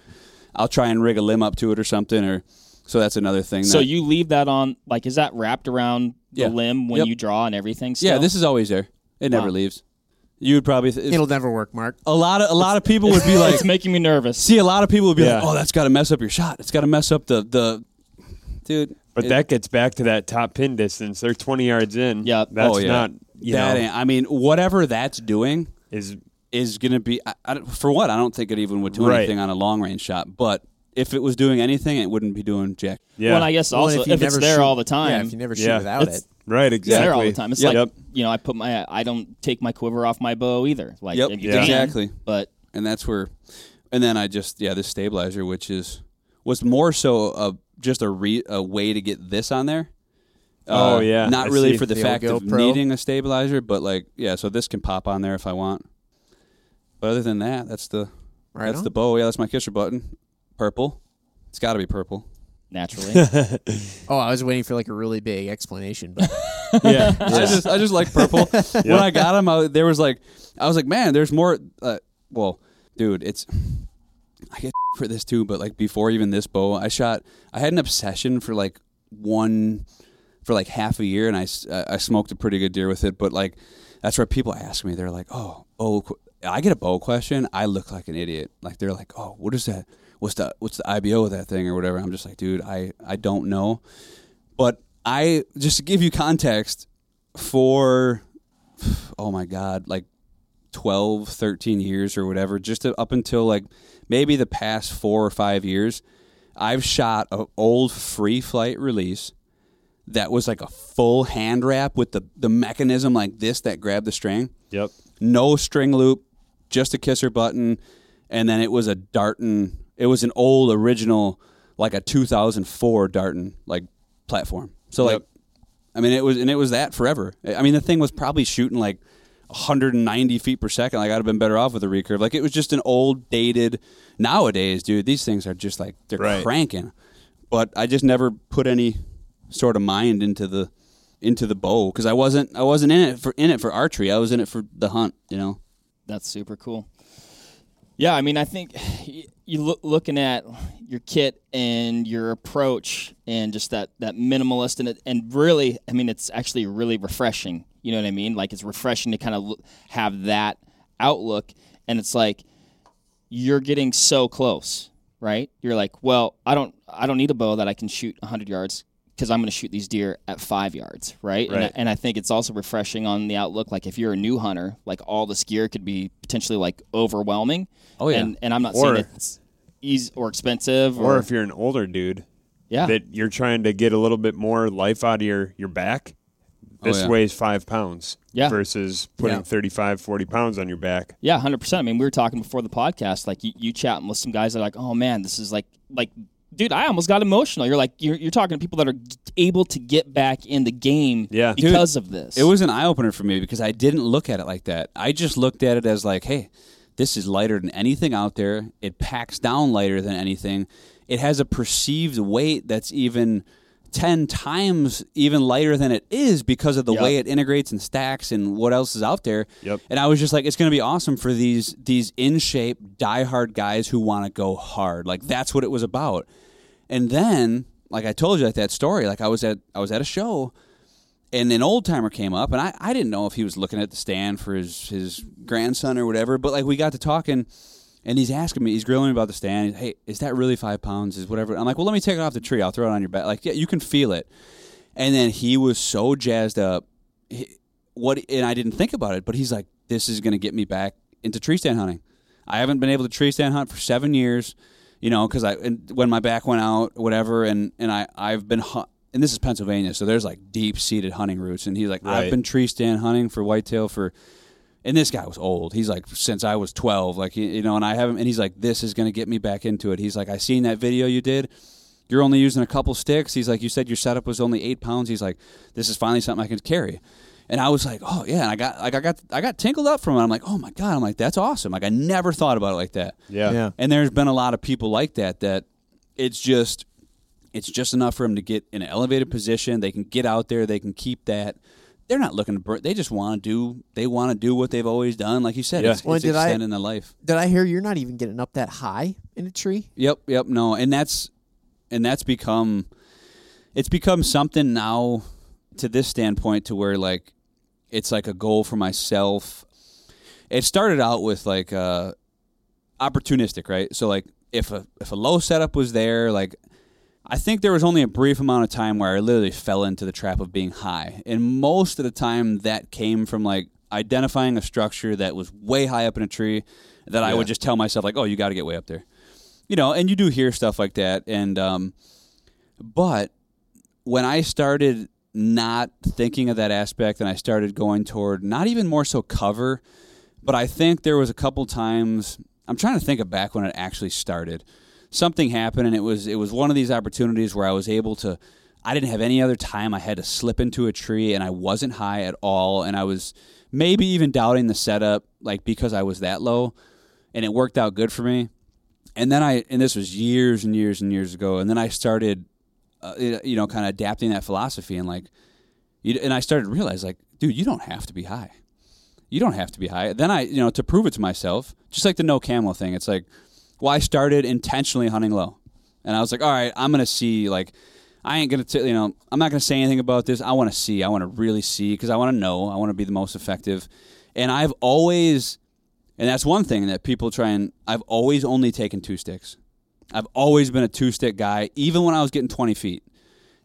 I'll try and rig a limb up to it or something. Or so that's another thing. So that- you leave that on like is that wrapped around the Yeah. limb when Yep. you draw and everything? yeah, this is always there. It never Wow. leaves. You would probably th- It'll never work, Mark. a lot of a lot of people would be <laughs> like, it's making me nervous. see, a lot of people would be like, oh, that's got to mess up your shot. It's got to mess up the the, dude. But it- that gets back to that top pin distance. They're 20 yards in. Yep. That's oh, yeah. not, you that. know, ain't- I mean, whatever that's doing is is going to be I, I don't- for what I don't think it even would do Right. anything on a long range shot. But if it was doing anything, it wouldn't be doing jack. yeah. Well, and I guess Well, also you if, it's never there shoot- all the time, Yeah, if you never shoot Yeah. without it's it. Right, exactly. there all the time. It's Yep. like you know, I put my I don't take my quiver off my bow either. Like Yep, Yeah. exactly. But and that's where and then i just yeah this stabilizer which is was more so a just a re, a way to get this on there Uh, Oh, yeah, not I really see. for the, The fact of GoPro. needing a stabilizer but like yeah so this can pop on there if i want but other than that that's the Right that's on. the bow yeah that's my kisser button purple it's got to be purple naturally, <laughs> Oh, I was waiting for like a really big explanation, but <laughs> yeah, I <laughs> just I just like purple. When I got them, I, there was like I was like, man, there's more. Uh, well, dude, it's I get for this too, but like before even this bow, I shot. I had an obsession for like one for like half a year, and I s- uh, I smoked a pretty good deer with it. But like that's where people ask me, they're like, oh oh, I get a bow question, I look like an idiot. Like they're like, oh, what is that? What's the what's the IBO of that thing or whatever? I'm just like, dude, I I don't know. But I just to give you context for oh my god, like 12, 13 years or whatever, just to, up until like maybe the past 4 or 5 years, I've shot an old free flight release that was like a full hand wrap with the the mechanism like this that grabbed the string. Yep. No string loop, just a kisser button, and then it was a Darton. It was an old original, like a 2004 Darton like platform. So like, Yep. I mean, it was and it was that forever. I mean, the thing was probably shooting like 190 feet per second. Like I'd have been better off with a recurve. Like it was just an old, dated. Nowadays, dude, these things are just like they're Right. cranking. But I just never put any sort of mind into the into the bow because I wasn't I wasn't in it for in it for archery. I was in it for the hunt. You know. that's super cool. Yeah, I mean, I think <sighs> you look looking at your kit and your approach and just that that minimalist and it, and really, I mean, it's actually really refreshing. You know what I mean? Like it's refreshing to kind of have that outlook, and it's like you're getting so close, right? You're like, well, I don't I don't need a bow that I can shoot 100 yards because I'm going to shoot these deer at five yards, right? And, I, Right. and I think it's also refreshing on the outlook. Like if you're a new hunter, like all this gear could be potentially like overwhelming. Oh, yeah. and, and I'm not Or- saying it's easy or expensive or, Or if you're an older dude yeah, that you're trying to get a little bit more life out of your, your back, oh, this yeah. weighs five pounds Yeah. versus putting Yeah. 35, 40 pounds on your back. Yeah, hundred percent. I mean, we were talking before the podcast. Like you, you chatting with some guys that are like, "Oh man, this is like, like, dude, I almost got emotional." You're like, you're, you're talking to people that are able to get back in the game, Yeah. Dude, because of this. It was an eye opener for me because I didn't look at it like that. I just looked at it as like, hey, this is lighter than anything out there. It packs down lighter than anything. It has a perceived weight that's even 10 times even lighter than it is because of the Yep. way it integrates and stacks and what else is out there. Yep. And I was just like, it's going to be awesome for these these in shape, diehard guys who want to go hard. Like that's what it was about. And then, like I told you, like that story, like I was at I was at a show and an old timer came up, and I, I didn't know if he was looking at the stand for his, his grandson or whatever, but like we got to talking, and he's asking me, he's grilling me about the stand. Hey, is that really five pounds? Is whatever? I'm like, well, let me take it off the tree. I'll throw it on your back. Like, yeah, you can feel it. And then he was so jazzed up. He, what? And I didn't think about it, but he's like, this is going to get me back into tree stand hunting. I haven't been able to tree stand hunt for seven years, you know, because I when my back went out, whatever, and and I I've been hu- and this is Pennsylvania, so there's like deep seated hunting roots. and he's like, I've Right. been tree stand hunting for whitetail for, and this guy was old. He's like since I was twelve, like he- you know, and I haven't, and he's like, this is gonna get me back into it. He's like, I seen that video you did. You're only using a couple sticks. He's like, you said your setup was only eight pounds. He's like, this is finally something I can carry. And I was like, oh yeah, and I got like I got I got tinkled up from it. I'm like, oh my god, I'm like that's awesome. Like I never thought about it like that. Yeah. Yeah. And there's been a lot of people like that that it's just it's just enough for them to get in an elevated position. They can get out there. They can keep that. They're not looking to burn. They just want to do. They want to do what they've always done. Like you said, Yeah. it's, Well, it's did I- extending their life. did I hear you're not even getting up that high in a tree? Yep, yep. No, and that's and that's become it's become something now to this standpoint to where like it's like a goal for myself. It started out with like uh opportunistic, right? So like if a if a low setup was there, like I think there was only a brief amount of time where I literally fell into the trap of being high. And most of the time that came from like identifying a structure that was way high up in a tree that I would just tell myself like, "Oh, you got to get way up there." You know, and you do hear stuff like that and um but when I started not thinking of that aspect and I started going toward not even more so cover, but I think there was a couple times I'm trying to think of back when it actually started. Something happened and it was it was one of these opportunities where I was able to I didn't have any other time. I had to slip into a tree and I wasn't high at all and I was maybe even doubting the setup like because I was that low and it worked out good for me. And then I and this was years and years and years ago and then I started uh, you know kind of adapting that philosophy and like you, and I started to realize like dude, you don't have to be high. You don't have to be high. Then I, you know, to prove it to myself, just like the no camel thing, it's like, well, I started intentionally hunting low. And I was like, all right, I'm going to see, like, I ain't going to, you know, I'm not going to say anything about this. I want to see. I want to really see because I want to know. I want to be the most effective. And I've always, and that's one thing that people try and, I've always only taken two sticks. I've always been a two stick guy, even when I was getting 20 feet.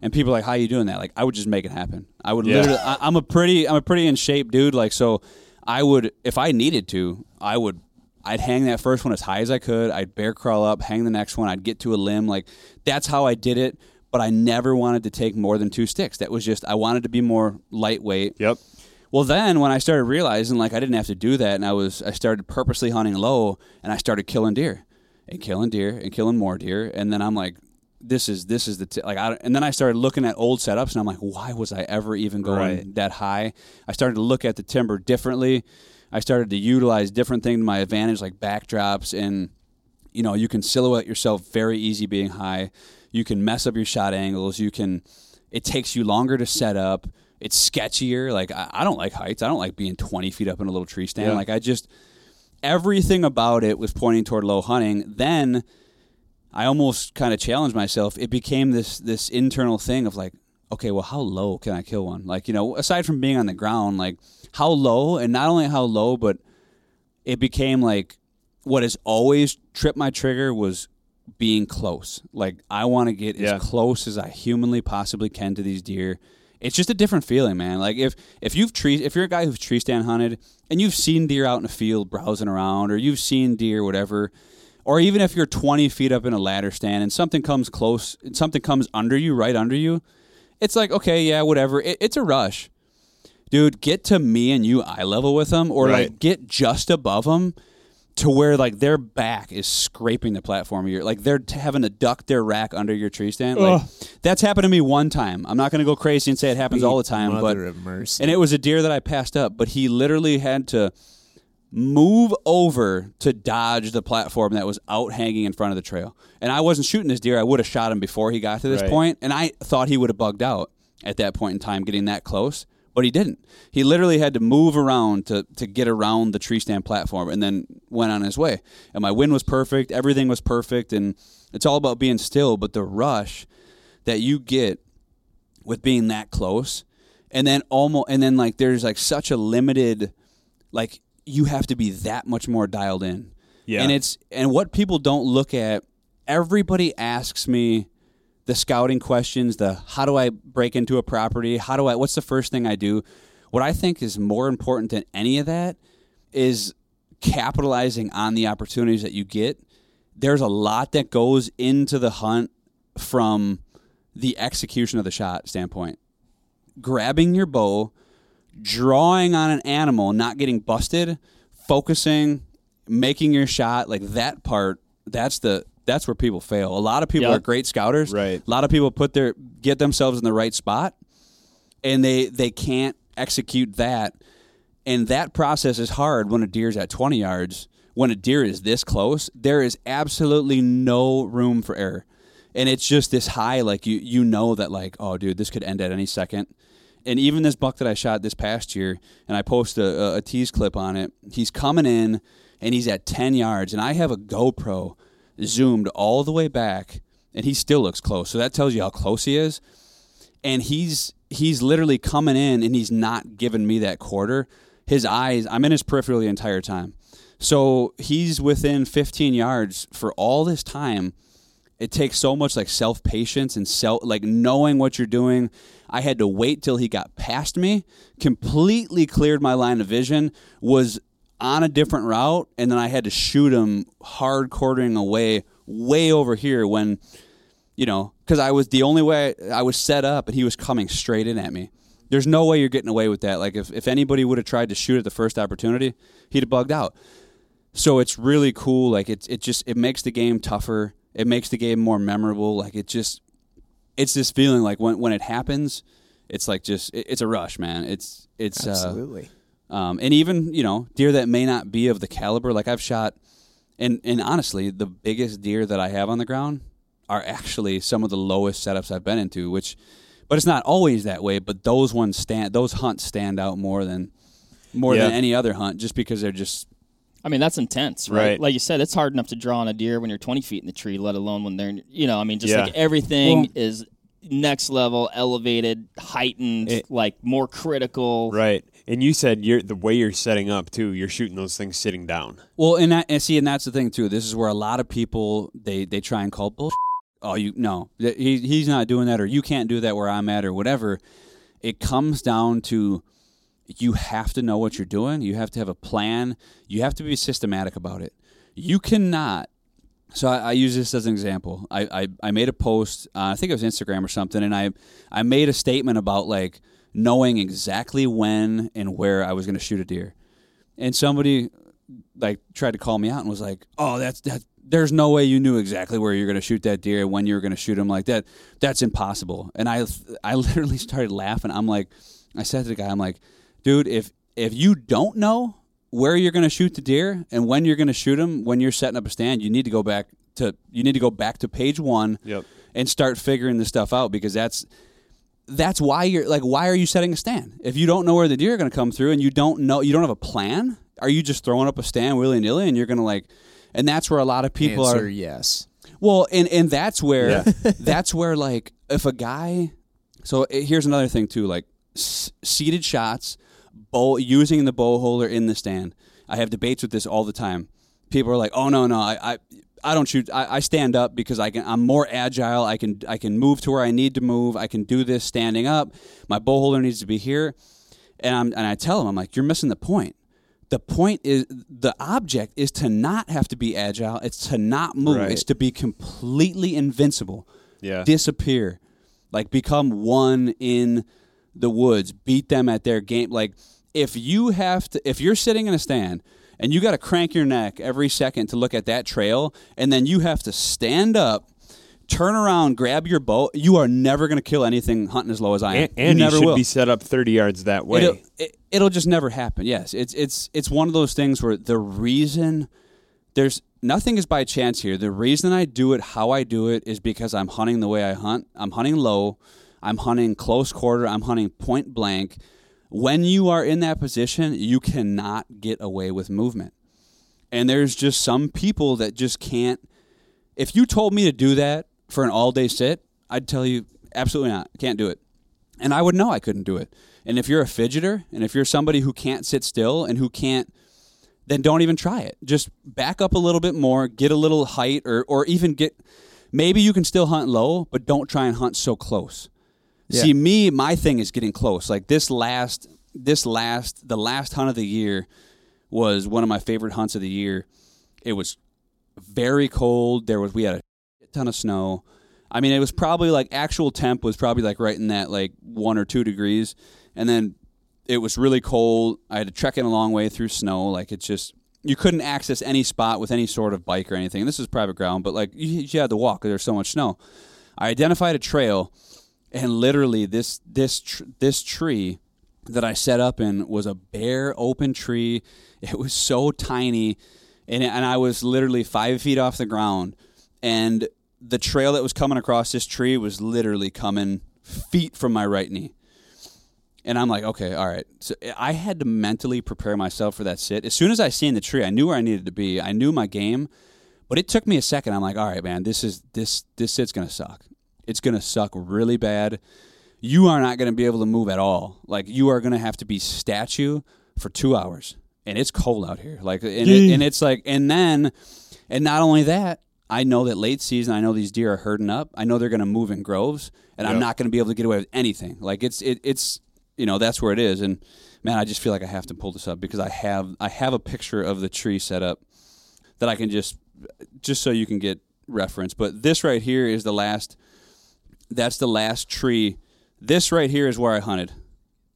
And people are like, how are you doing that? Like, I would just make it happen. I would Yeah. literally, I, I'm a pretty, I'm a pretty in shape dude. Like, so I would, if I needed to, I would, I'd hang that first one as high as I could. I'd bear crawl up, hang the next one. I'd get to a limb. Like, that's how I did it. But I never wanted to take more than two sticks. That was just, I wanted to be more lightweight. Yep. Well, then when I started realizing like I didn't have to do that, and I was I started purposely hunting low, and I started killing deer, and killing deer, and killing more deer, and then I'm like, this is this is the t-. like, I, and then I started looking at old setups, and I'm like, why was I ever even going Right. that high? I started to look at the timber differently. I started to utilize different things to my advantage, like backdrops, and you know, you can silhouette yourself very easy being high. You can mess up your shot angles. You can. It takes you longer to set up. It's sketchier. Like I, I don't like heights. I don't like being twenty feet up in a little tree stand. Yeah. Like I just everything about it was pointing toward low hunting. Then I almost kind of challenged myself. It became this this internal thing of like, okay, well, how low can I kill one? Like you know, aside from being on the ground, like how low, and not only how low, but it became like what has always tripped my trigger was being close. Like I want to get Yeah. as close as I humanly possibly can to these deer. It's just a different feeling, man. Like if if you've tree if you're a guy who's tree stand hunted and you've seen deer out in the field browsing around, or you've seen deer whatever, or even if you're 20 feet up in a ladder stand and something comes close, and something comes under you, right under you, it's like okay, yeah, whatever. It, it's a rush dude, get to me and you eye level with them, or Right. like get just above them to where like their back is scraping the platform. You're like they're t- having to duck their rack under your tree stand. Like that's happened to me one time. I'm not going to go crazy and say it happens all the time, but and it was a deer that I passed up, but he literally had to move over to dodge the platform that was out hanging in front of the trail. And I wasn't shooting this deer. I would have shot him before he got to this Right. point, and I thought he would have bugged out at that point in time getting that close, but he didn't. He literally had to move around to to get around the tree stand platform and then went on his way. And my wind was perfect, everything was perfect, and it's all about being still, but the rush that you get with being that close and then almost and then like there's like such a limited like you have to be that much more dialed in Yeah. and it's and what people don't look at everybody asks me the scouting questions the how do i break into a property? How do i what's the first thing i do? What i think is more important than any of that is capitalizing on the opportunities that you get. There's a lot that goes into the hunt from the execution of the shot standpoint. Grabbing your bow, drawing on an animal, not getting busted, focusing, making your shot, like that part, that's the that's where people fail. A lot of people Yeah. are great scouters. Right. A lot of people put their get themselves in the right spot and they they can't execute that. And that process is hard when a deer's at 20 yards. When a deer is this close, there is absolutely no room for error. And it's just this high, like you you know that like, oh dude, this could end at any second. And even this buck that I shot this past year, and I posted a, a, a tease clip on it, he's coming in and he's at 10 yards, and I have a GoPro zoomed all the way back, and he still looks close. So that tells you how close he is and he's he's literally coming in and he's not giving me that quarter. His eyes, I'm in his peripheral the entire time. So he's within 15 yards for all this time. It takes so much like self patience and self like knowing what you're doing. I had to wait till he got past me, completely cleared my line of vision, was on a different route, and then I had to shoot him hard quartering away, way over here when you know, because I was the only way I was set up, and he was coming straight in at me. There's no way you're getting away with that. Like if if anybody would have tried to shoot at the first opportunity, he'd have bugged out. So it's really cool. Like it's it just it makes the game tougher. It makes the game more memorable. Like it just it's this feeling like when when it happens, it's like just it, it's a rush, man. It's it's uh, Absolutely. Um, and even you know deer that may not be of the caliber. Like I've shot, and and honestly, the biggest deer that I have on the ground are actually some of the lowest setups I've been into. Which, but it's not always that way. But those ones stand, those hunts stand out more than more Yeah. than any other hunt, just because they're just I mean, that's intense, right? Right. Like you said, it's hard enough to draw on a deer when you're 20 feet in the tree, let alone when they're, you know, I mean, just Yeah. like everything Well- is next level, elevated, heightened, It- like more critical. Right. And you said you're the way you're setting up too. You're shooting those things sitting down. Well, and that, and see, and that's the thing too. This is where a lot of people they they try and call bullshit. <laughs> Oh, you no, he he's not doing that, or you can't do that where I'm at, or whatever. It comes down to you have to know what you're doing. You have to have a plan. You have to be systematic about it. You cannot. So I, I use this as an example. I, I, I made a post. Uh, I think it was Instagram or something, and I I made a statement about like knowing exactly when and where I was going to shoot a deer. And somebody like tried to call me out and was like, "Oh, that's that. There's no way you knew exactly where you're going to shoot that deer and when you were going to shoot him like that. That's impossible." And I I literally <laughs> started laughing. I'm like, I said to the guy, I'm like, "Dude, if if you don't know where you're going to shoot the deer and when you're going to shoot him when you're setting up a stand, you need to go back to you need to go back to page one Yep. and start figuring this stuff out because that's that's why you're like why are you setting a stand if you don't know where the deer are going to come through and you don't know you don't have a plan are you just throwing up a stand willy-nilly and you're going to like and that's where a lot of people Answer are yes. well and and that's where Yeah. <laughs> that's where like if a guy so eh, here's another thing too like s- seated shots bow using the bow holder in the stand i have debates with this all the time people are like oh no no i i, I don't shoot I, I stand up because i can i'm more agile. I can i can move to where i need to move. I can do this standing up. My bow holder needs to be here. And i'm and i tell him i'm like you're missing the point. The point is the object is to not have to be agile. It's to not move. Right. it's to be completely invincible. Yeah. disappear. Like become one in the woods. Beat them at their game. Like if you have to if you're sitting in a stand and you got to crank your neck every second to look at that trail and then you have to stand up turn around grab your bow you are never going to kill anything hunting as low as i am and, and you you never should will be set up 30 yards that way. It'll, it, it'll just never happen. Yes, it's it's it's one of those things where the reason there's nothing is by chance here. The reason I do it how I do it is because I'm hunting the way I hunt. I'm hunting low. I'm hunting close quarter. I'm hunting point blank. When you are in that position, you cannot get away with movement. And there's just some people that just can't. If you told me to do that for an all day sit, I'd tell you absolutely not. Can't do it and I would know I couldn't do it. And if you're a fidgeter, and if you're somebody who can't sit still and who can't, then don't even try it. Just back up a little bit more, get a little height, or or even get. Maybe you can still hunt low, but don't try and hunt so close. See, me, my thing is getting close. Like this last, this last, the last hunt of the year was one of my favorite hunts of the year. It was very cold. There was we had a ton of snow. I mean, it was probably like actual temp was probably like right in that like one or two degrees, and then it was really cold. I had to trek in a long way through snow. Like it's just you couldn't access any spot with any sort of bike or anything. This is private ground, but like you, you had to walk. There's so much snow. I identified a trail, and literally this this tr- this tree that I set up in was a bare open tree. It was so tiny, and and I was literally five feet off the ground, and the trail that was coming across this tree was literally coming feet from my right knee. And I'm like, okay, all right. So I had to mentally prepare myself for that sit. As soon as I seen the tree, I knew where I needed to be. I knew my game, but it took me a second. I'm like, all right, man, this is this this sit's gonna suck. It's gonna suck really bad. You are not gonna be able to move at all. Like you are gonna have to be statue for two hours, and it's cold out here. Like, and, it, and it's like, and then, and not only that, I know that late season, I know these deer are herding up. I know they're going to move in groves, and I'm not going to be able to get away with anything. Like it's it, it's you know that's where it is. And man, I just feel like I have to pull this up because I have I have a picture of the tree set up that I can just just so you can get reference, but this right here is the last. That's the last tree. This right here is where I hunted.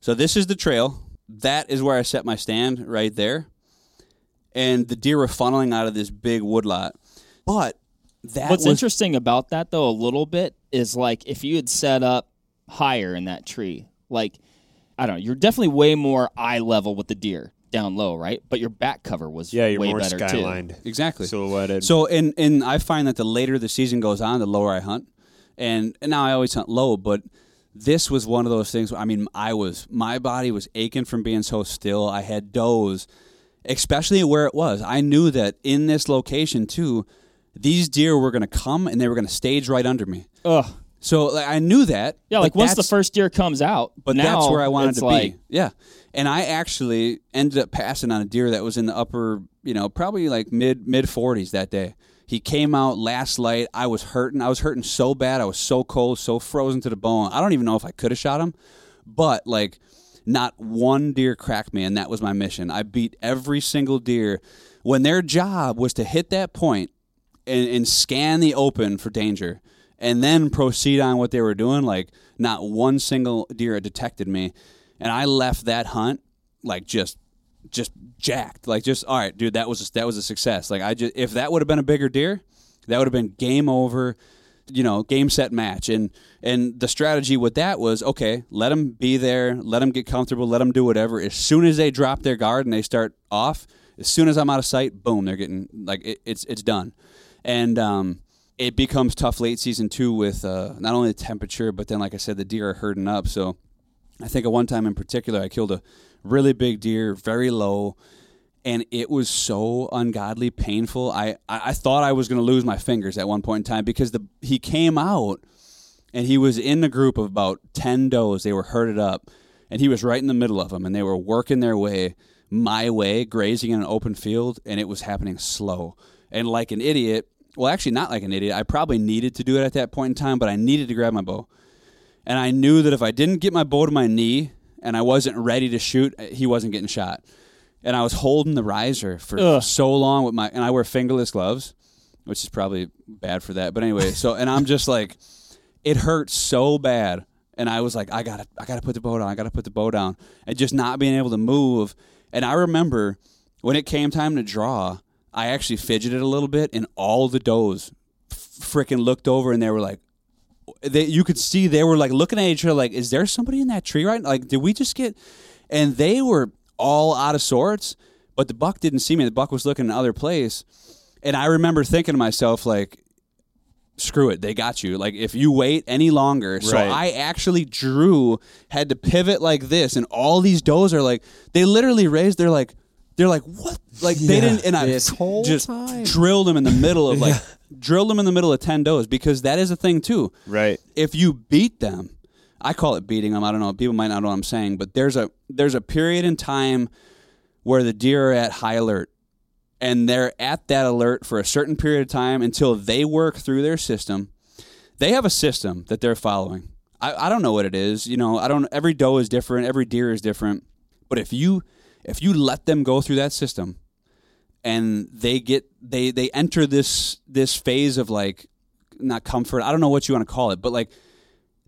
So this is the trail. That is where I set my stand right there. And the deer were funneling out of this big woodlot. But that What's was interesting about that though, a little bit, is like if you had set up higher in that tree, like I don't know, you're definitely way more eye level with the deer down low, right? But your back cover was Yeah, you're way more better too. skylined, exactly. silhouetted. So and and I find that the later the season goes on, the lower I hunt, and, and now I always hunt low. But this was one of those things. I mean, I was my body was aching from being so still. I had does, especially where it was. I knew that in this location too, these deer were going to come and they were going to stage right under me. Ugh. So like, I knew that. Yeah, like once the first deer comes out, but now that's where I wanted to like, be. Yeah. And I actually ended up passing on a deer that was in the upper, you know, probably like mid mid 40s that day. He came out last light. I was hurting. I was hurting so bad. I was so cold, so frozen to the bone. I don't even know if I could have shot him, but like not one deer cracked me and that was my mission. I beat every single deer when their job was to hit that point and, and scan the open for danger and then proceed on what they were doing like not one single deer had detected me and i left that hunt like just just jacked. Like just all right dude that was a, that was a success. Like i just if that would have been a bigger deer that would have been game over you know game set match. And and the strategy with that was okay let them be there let them get comfortable let them do whatever. As soon as they drop their guard and they start off as soon as i'm out of sight boom they're getting like it, it's it's done. And um it becomes tough late season too with uh, not only the temperature but then like i said the deer are herding up. So i think at one time in particular i killed a really big deer very low and it was so ungodly painful. I, I, thought I was going to lose my fingers at one point in time because the he came out and he was in the group of about 10 does. They were herded up and he was right in the middle of them and they were working their way my way, grazing in an open field, and it was happening slow. And like an idiot, well, actually, not like an idiot, I probably needed to do it at that point in time, but I needed to grab my bow. And I knew that if I didn't get my bow to my knee and I wasn't ready to shoot, uh, he wasn't getting shot and I was holding the riser for Ugh. so long with my and I wear fingerless gloves, which is probably bad for that. But anyway, so and I'm just like, it hurt so bad, and I was like, I gotta, I gotta put the bow down, I gotta put the bow down, and just not being able to move. And I remember when it came time to draw, I actually fidgeted a little bit, and all the does freaking looked over, and they were like. They, you could see they were like looking at each other like, is there somebody in that tree right? Like, did we just get? And they were all out of sorts, but the buck didn't see me. The buck was looking in other place, and I remember thinking to myself like, "Screw it, they got you." Like if you wait any longer, so Right. I actually drew, had to pivot like this, and all these does are like, they literally raised. They're like, they're like, what? Like they didn't, and I this whole just time. drilled them in the middle of like, drilled them in the middle of ten does because that is a thing too right. if you beat them, I call it beating them. I don't know. People might not know what I'm saying, but there's a there's a period in time where the deer are at high alert, and they're at that alert for a certain period of time until they work through their system. They have a system that they're following. I, I don't know what it is. You know, I don't. Every doe is different. Every deer is different. But if you if you let them go through that system, and they get they they enter this this phase of like not comfort. I don't know what you want to call it, but like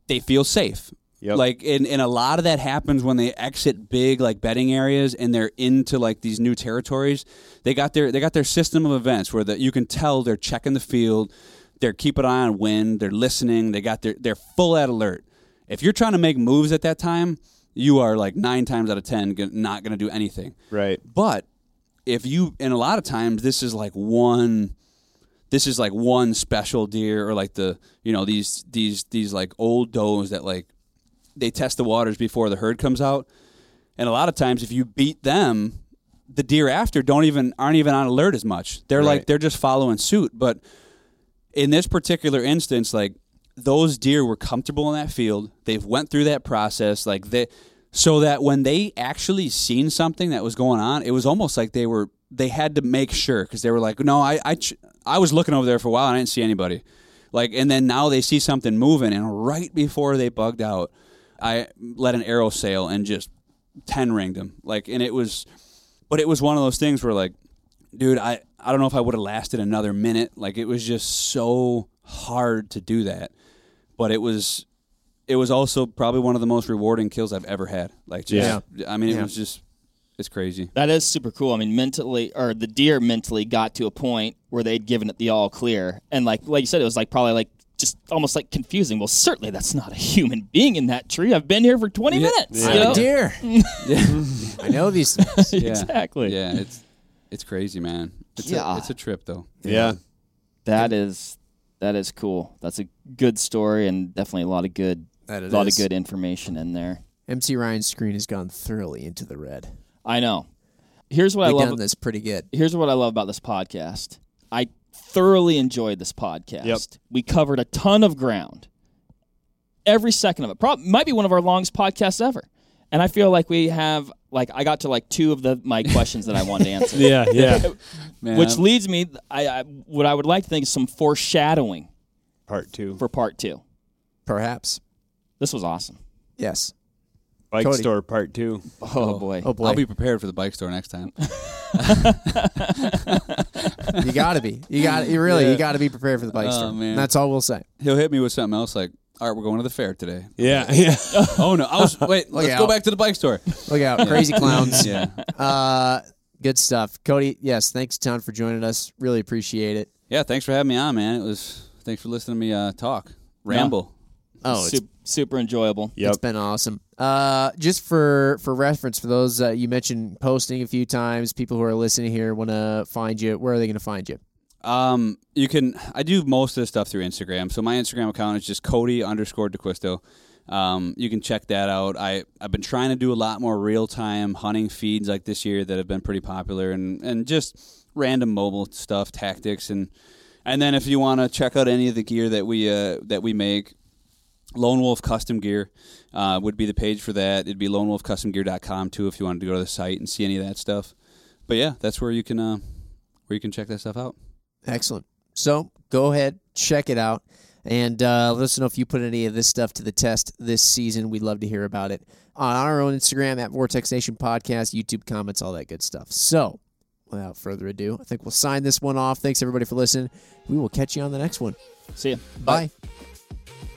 they feel safe. Yep. Like and, and a lot of that happens when they exit big like bedding areas and they're into like these new territories. They got their they got their system of events where the, you can tell they're checking the field, they're keeping an eye on wind, they're listening, they got their they're full at alert. If you're trying to make moves at that time, you are like nine times out of ten not going to do anything. Right. But if you, and a lot of times this is like one, this is like one special deer or like the, you know, these, these, these like old does that like they test the waters before the herd comes out. And a lot of times if you beat them, the deer after don't even, aren't even on alert as much. They're like, they're just following suit. But in this particular instance, like those deer were comfortable in that field. They've went through that process, like they, so that when they actually seen something that was going on, it was almost like they were they had to make sure because they were like, no, I I ch- I was looking over there for a while and I didn't see anybody, like, and then now they see something moving, and right before they bugged out, I let an arrow sail and just ten ringed them, like, and it was, but it was one of those things where like dude i I don't know if I would have lasted another minute. Like it was just so hard to do that, but it was it was also probably one of the most rewarding kills I've ever had. Like just, I mean, it Yeah. was just it's crazy. That is super cool. I mean, mentally, or the deer mentally got to a point where they'd given it the all clear, and like like you said, it was like probably like just almost like confusing. Well, certainly that's not a human being in that tree. I've been here for twenty Yeah. minutes. Yeah. you I'm know? a deer. <laughs> I know these things. <laughs> Yeah. exactly. yeah, it's it's crazy, man. It's Yeah. a, it's a trip though. Yeah. That is that is cool. That's a good story and definitely a lot of good That a lot is. of good information in there. MC Ryan's screen has gone thoroughly into the red. I know. Here's what We've I love done this pretty good. here's what I love about this podcast. I thoroughly enjoyed this podcast. Yep. We covered a ton of ground. Every second of it. Prob- might be one of our longest podcasts ever. And I feel like we have like I got to like two of the my questions that I wanted to <laughs> answer. Yeah. Yeah. <laughs> Man, Which I'm- leads me I, I what I would like to think is some foreshadowing Part two. for part 2. Perhaps. This was awesome. Yes. Bike Cody. store part two. Oh, boy. Oh boy. I'll be prepared for the bike store next time. <laughs> you gotta be. You got. You really. Yeah. You gotta be prepared for the bike Oh, store. man. That's all we'll say. He'll hit me with something else like, "All right, we're going to the fair today." Yeah. <laughs> Yeah. oh no, I was wait. let's go back to the bike store. Look out, crazy clowns. <laughs> yeah, Uh, good stuff, Cody. Yes, thanks a ton for joining us. Really appreciate it. yeah. Thanks for having me on, man. It was thanks for listening to me uh, talk, ramble. Oh, it's, super, super enjoyable. Yep. it's been awesome. Uh, just for for reference, for those uh, you mentioned posting a few times, people who are listening here want to find you. Where are they going to find you? Um, you can. I do most of the stuff through Instagram. So my Instagram account is just Cody underscore D'Acquisto. Um, you can check that out. I I've been trying to do a lot more real time hunting feeds like this year that have been pretty popular, and and just random mobile stuff, tactics, and and then if you want to check out any of the gear that we uh that we make. Lone Wolf Custom Gear uh, would be the page for that. It'd be lonewolfcustomgear.com too if you wanted to go to the site and see any of that stuff. But yeah, that's where you can uh, where you can check that stuff out. Excellent. So go ahead, check it out, and uh, let us know if you put any of this stuff to the test this season. We'd love to hear about it on our own Instagram at Vortex Nation Podcast, YouTube comments, all that good stuff. So, without further ado, I think we'll sign this one off. Thanks everybody for listening. We will catch you on the next one. See ya. Bye.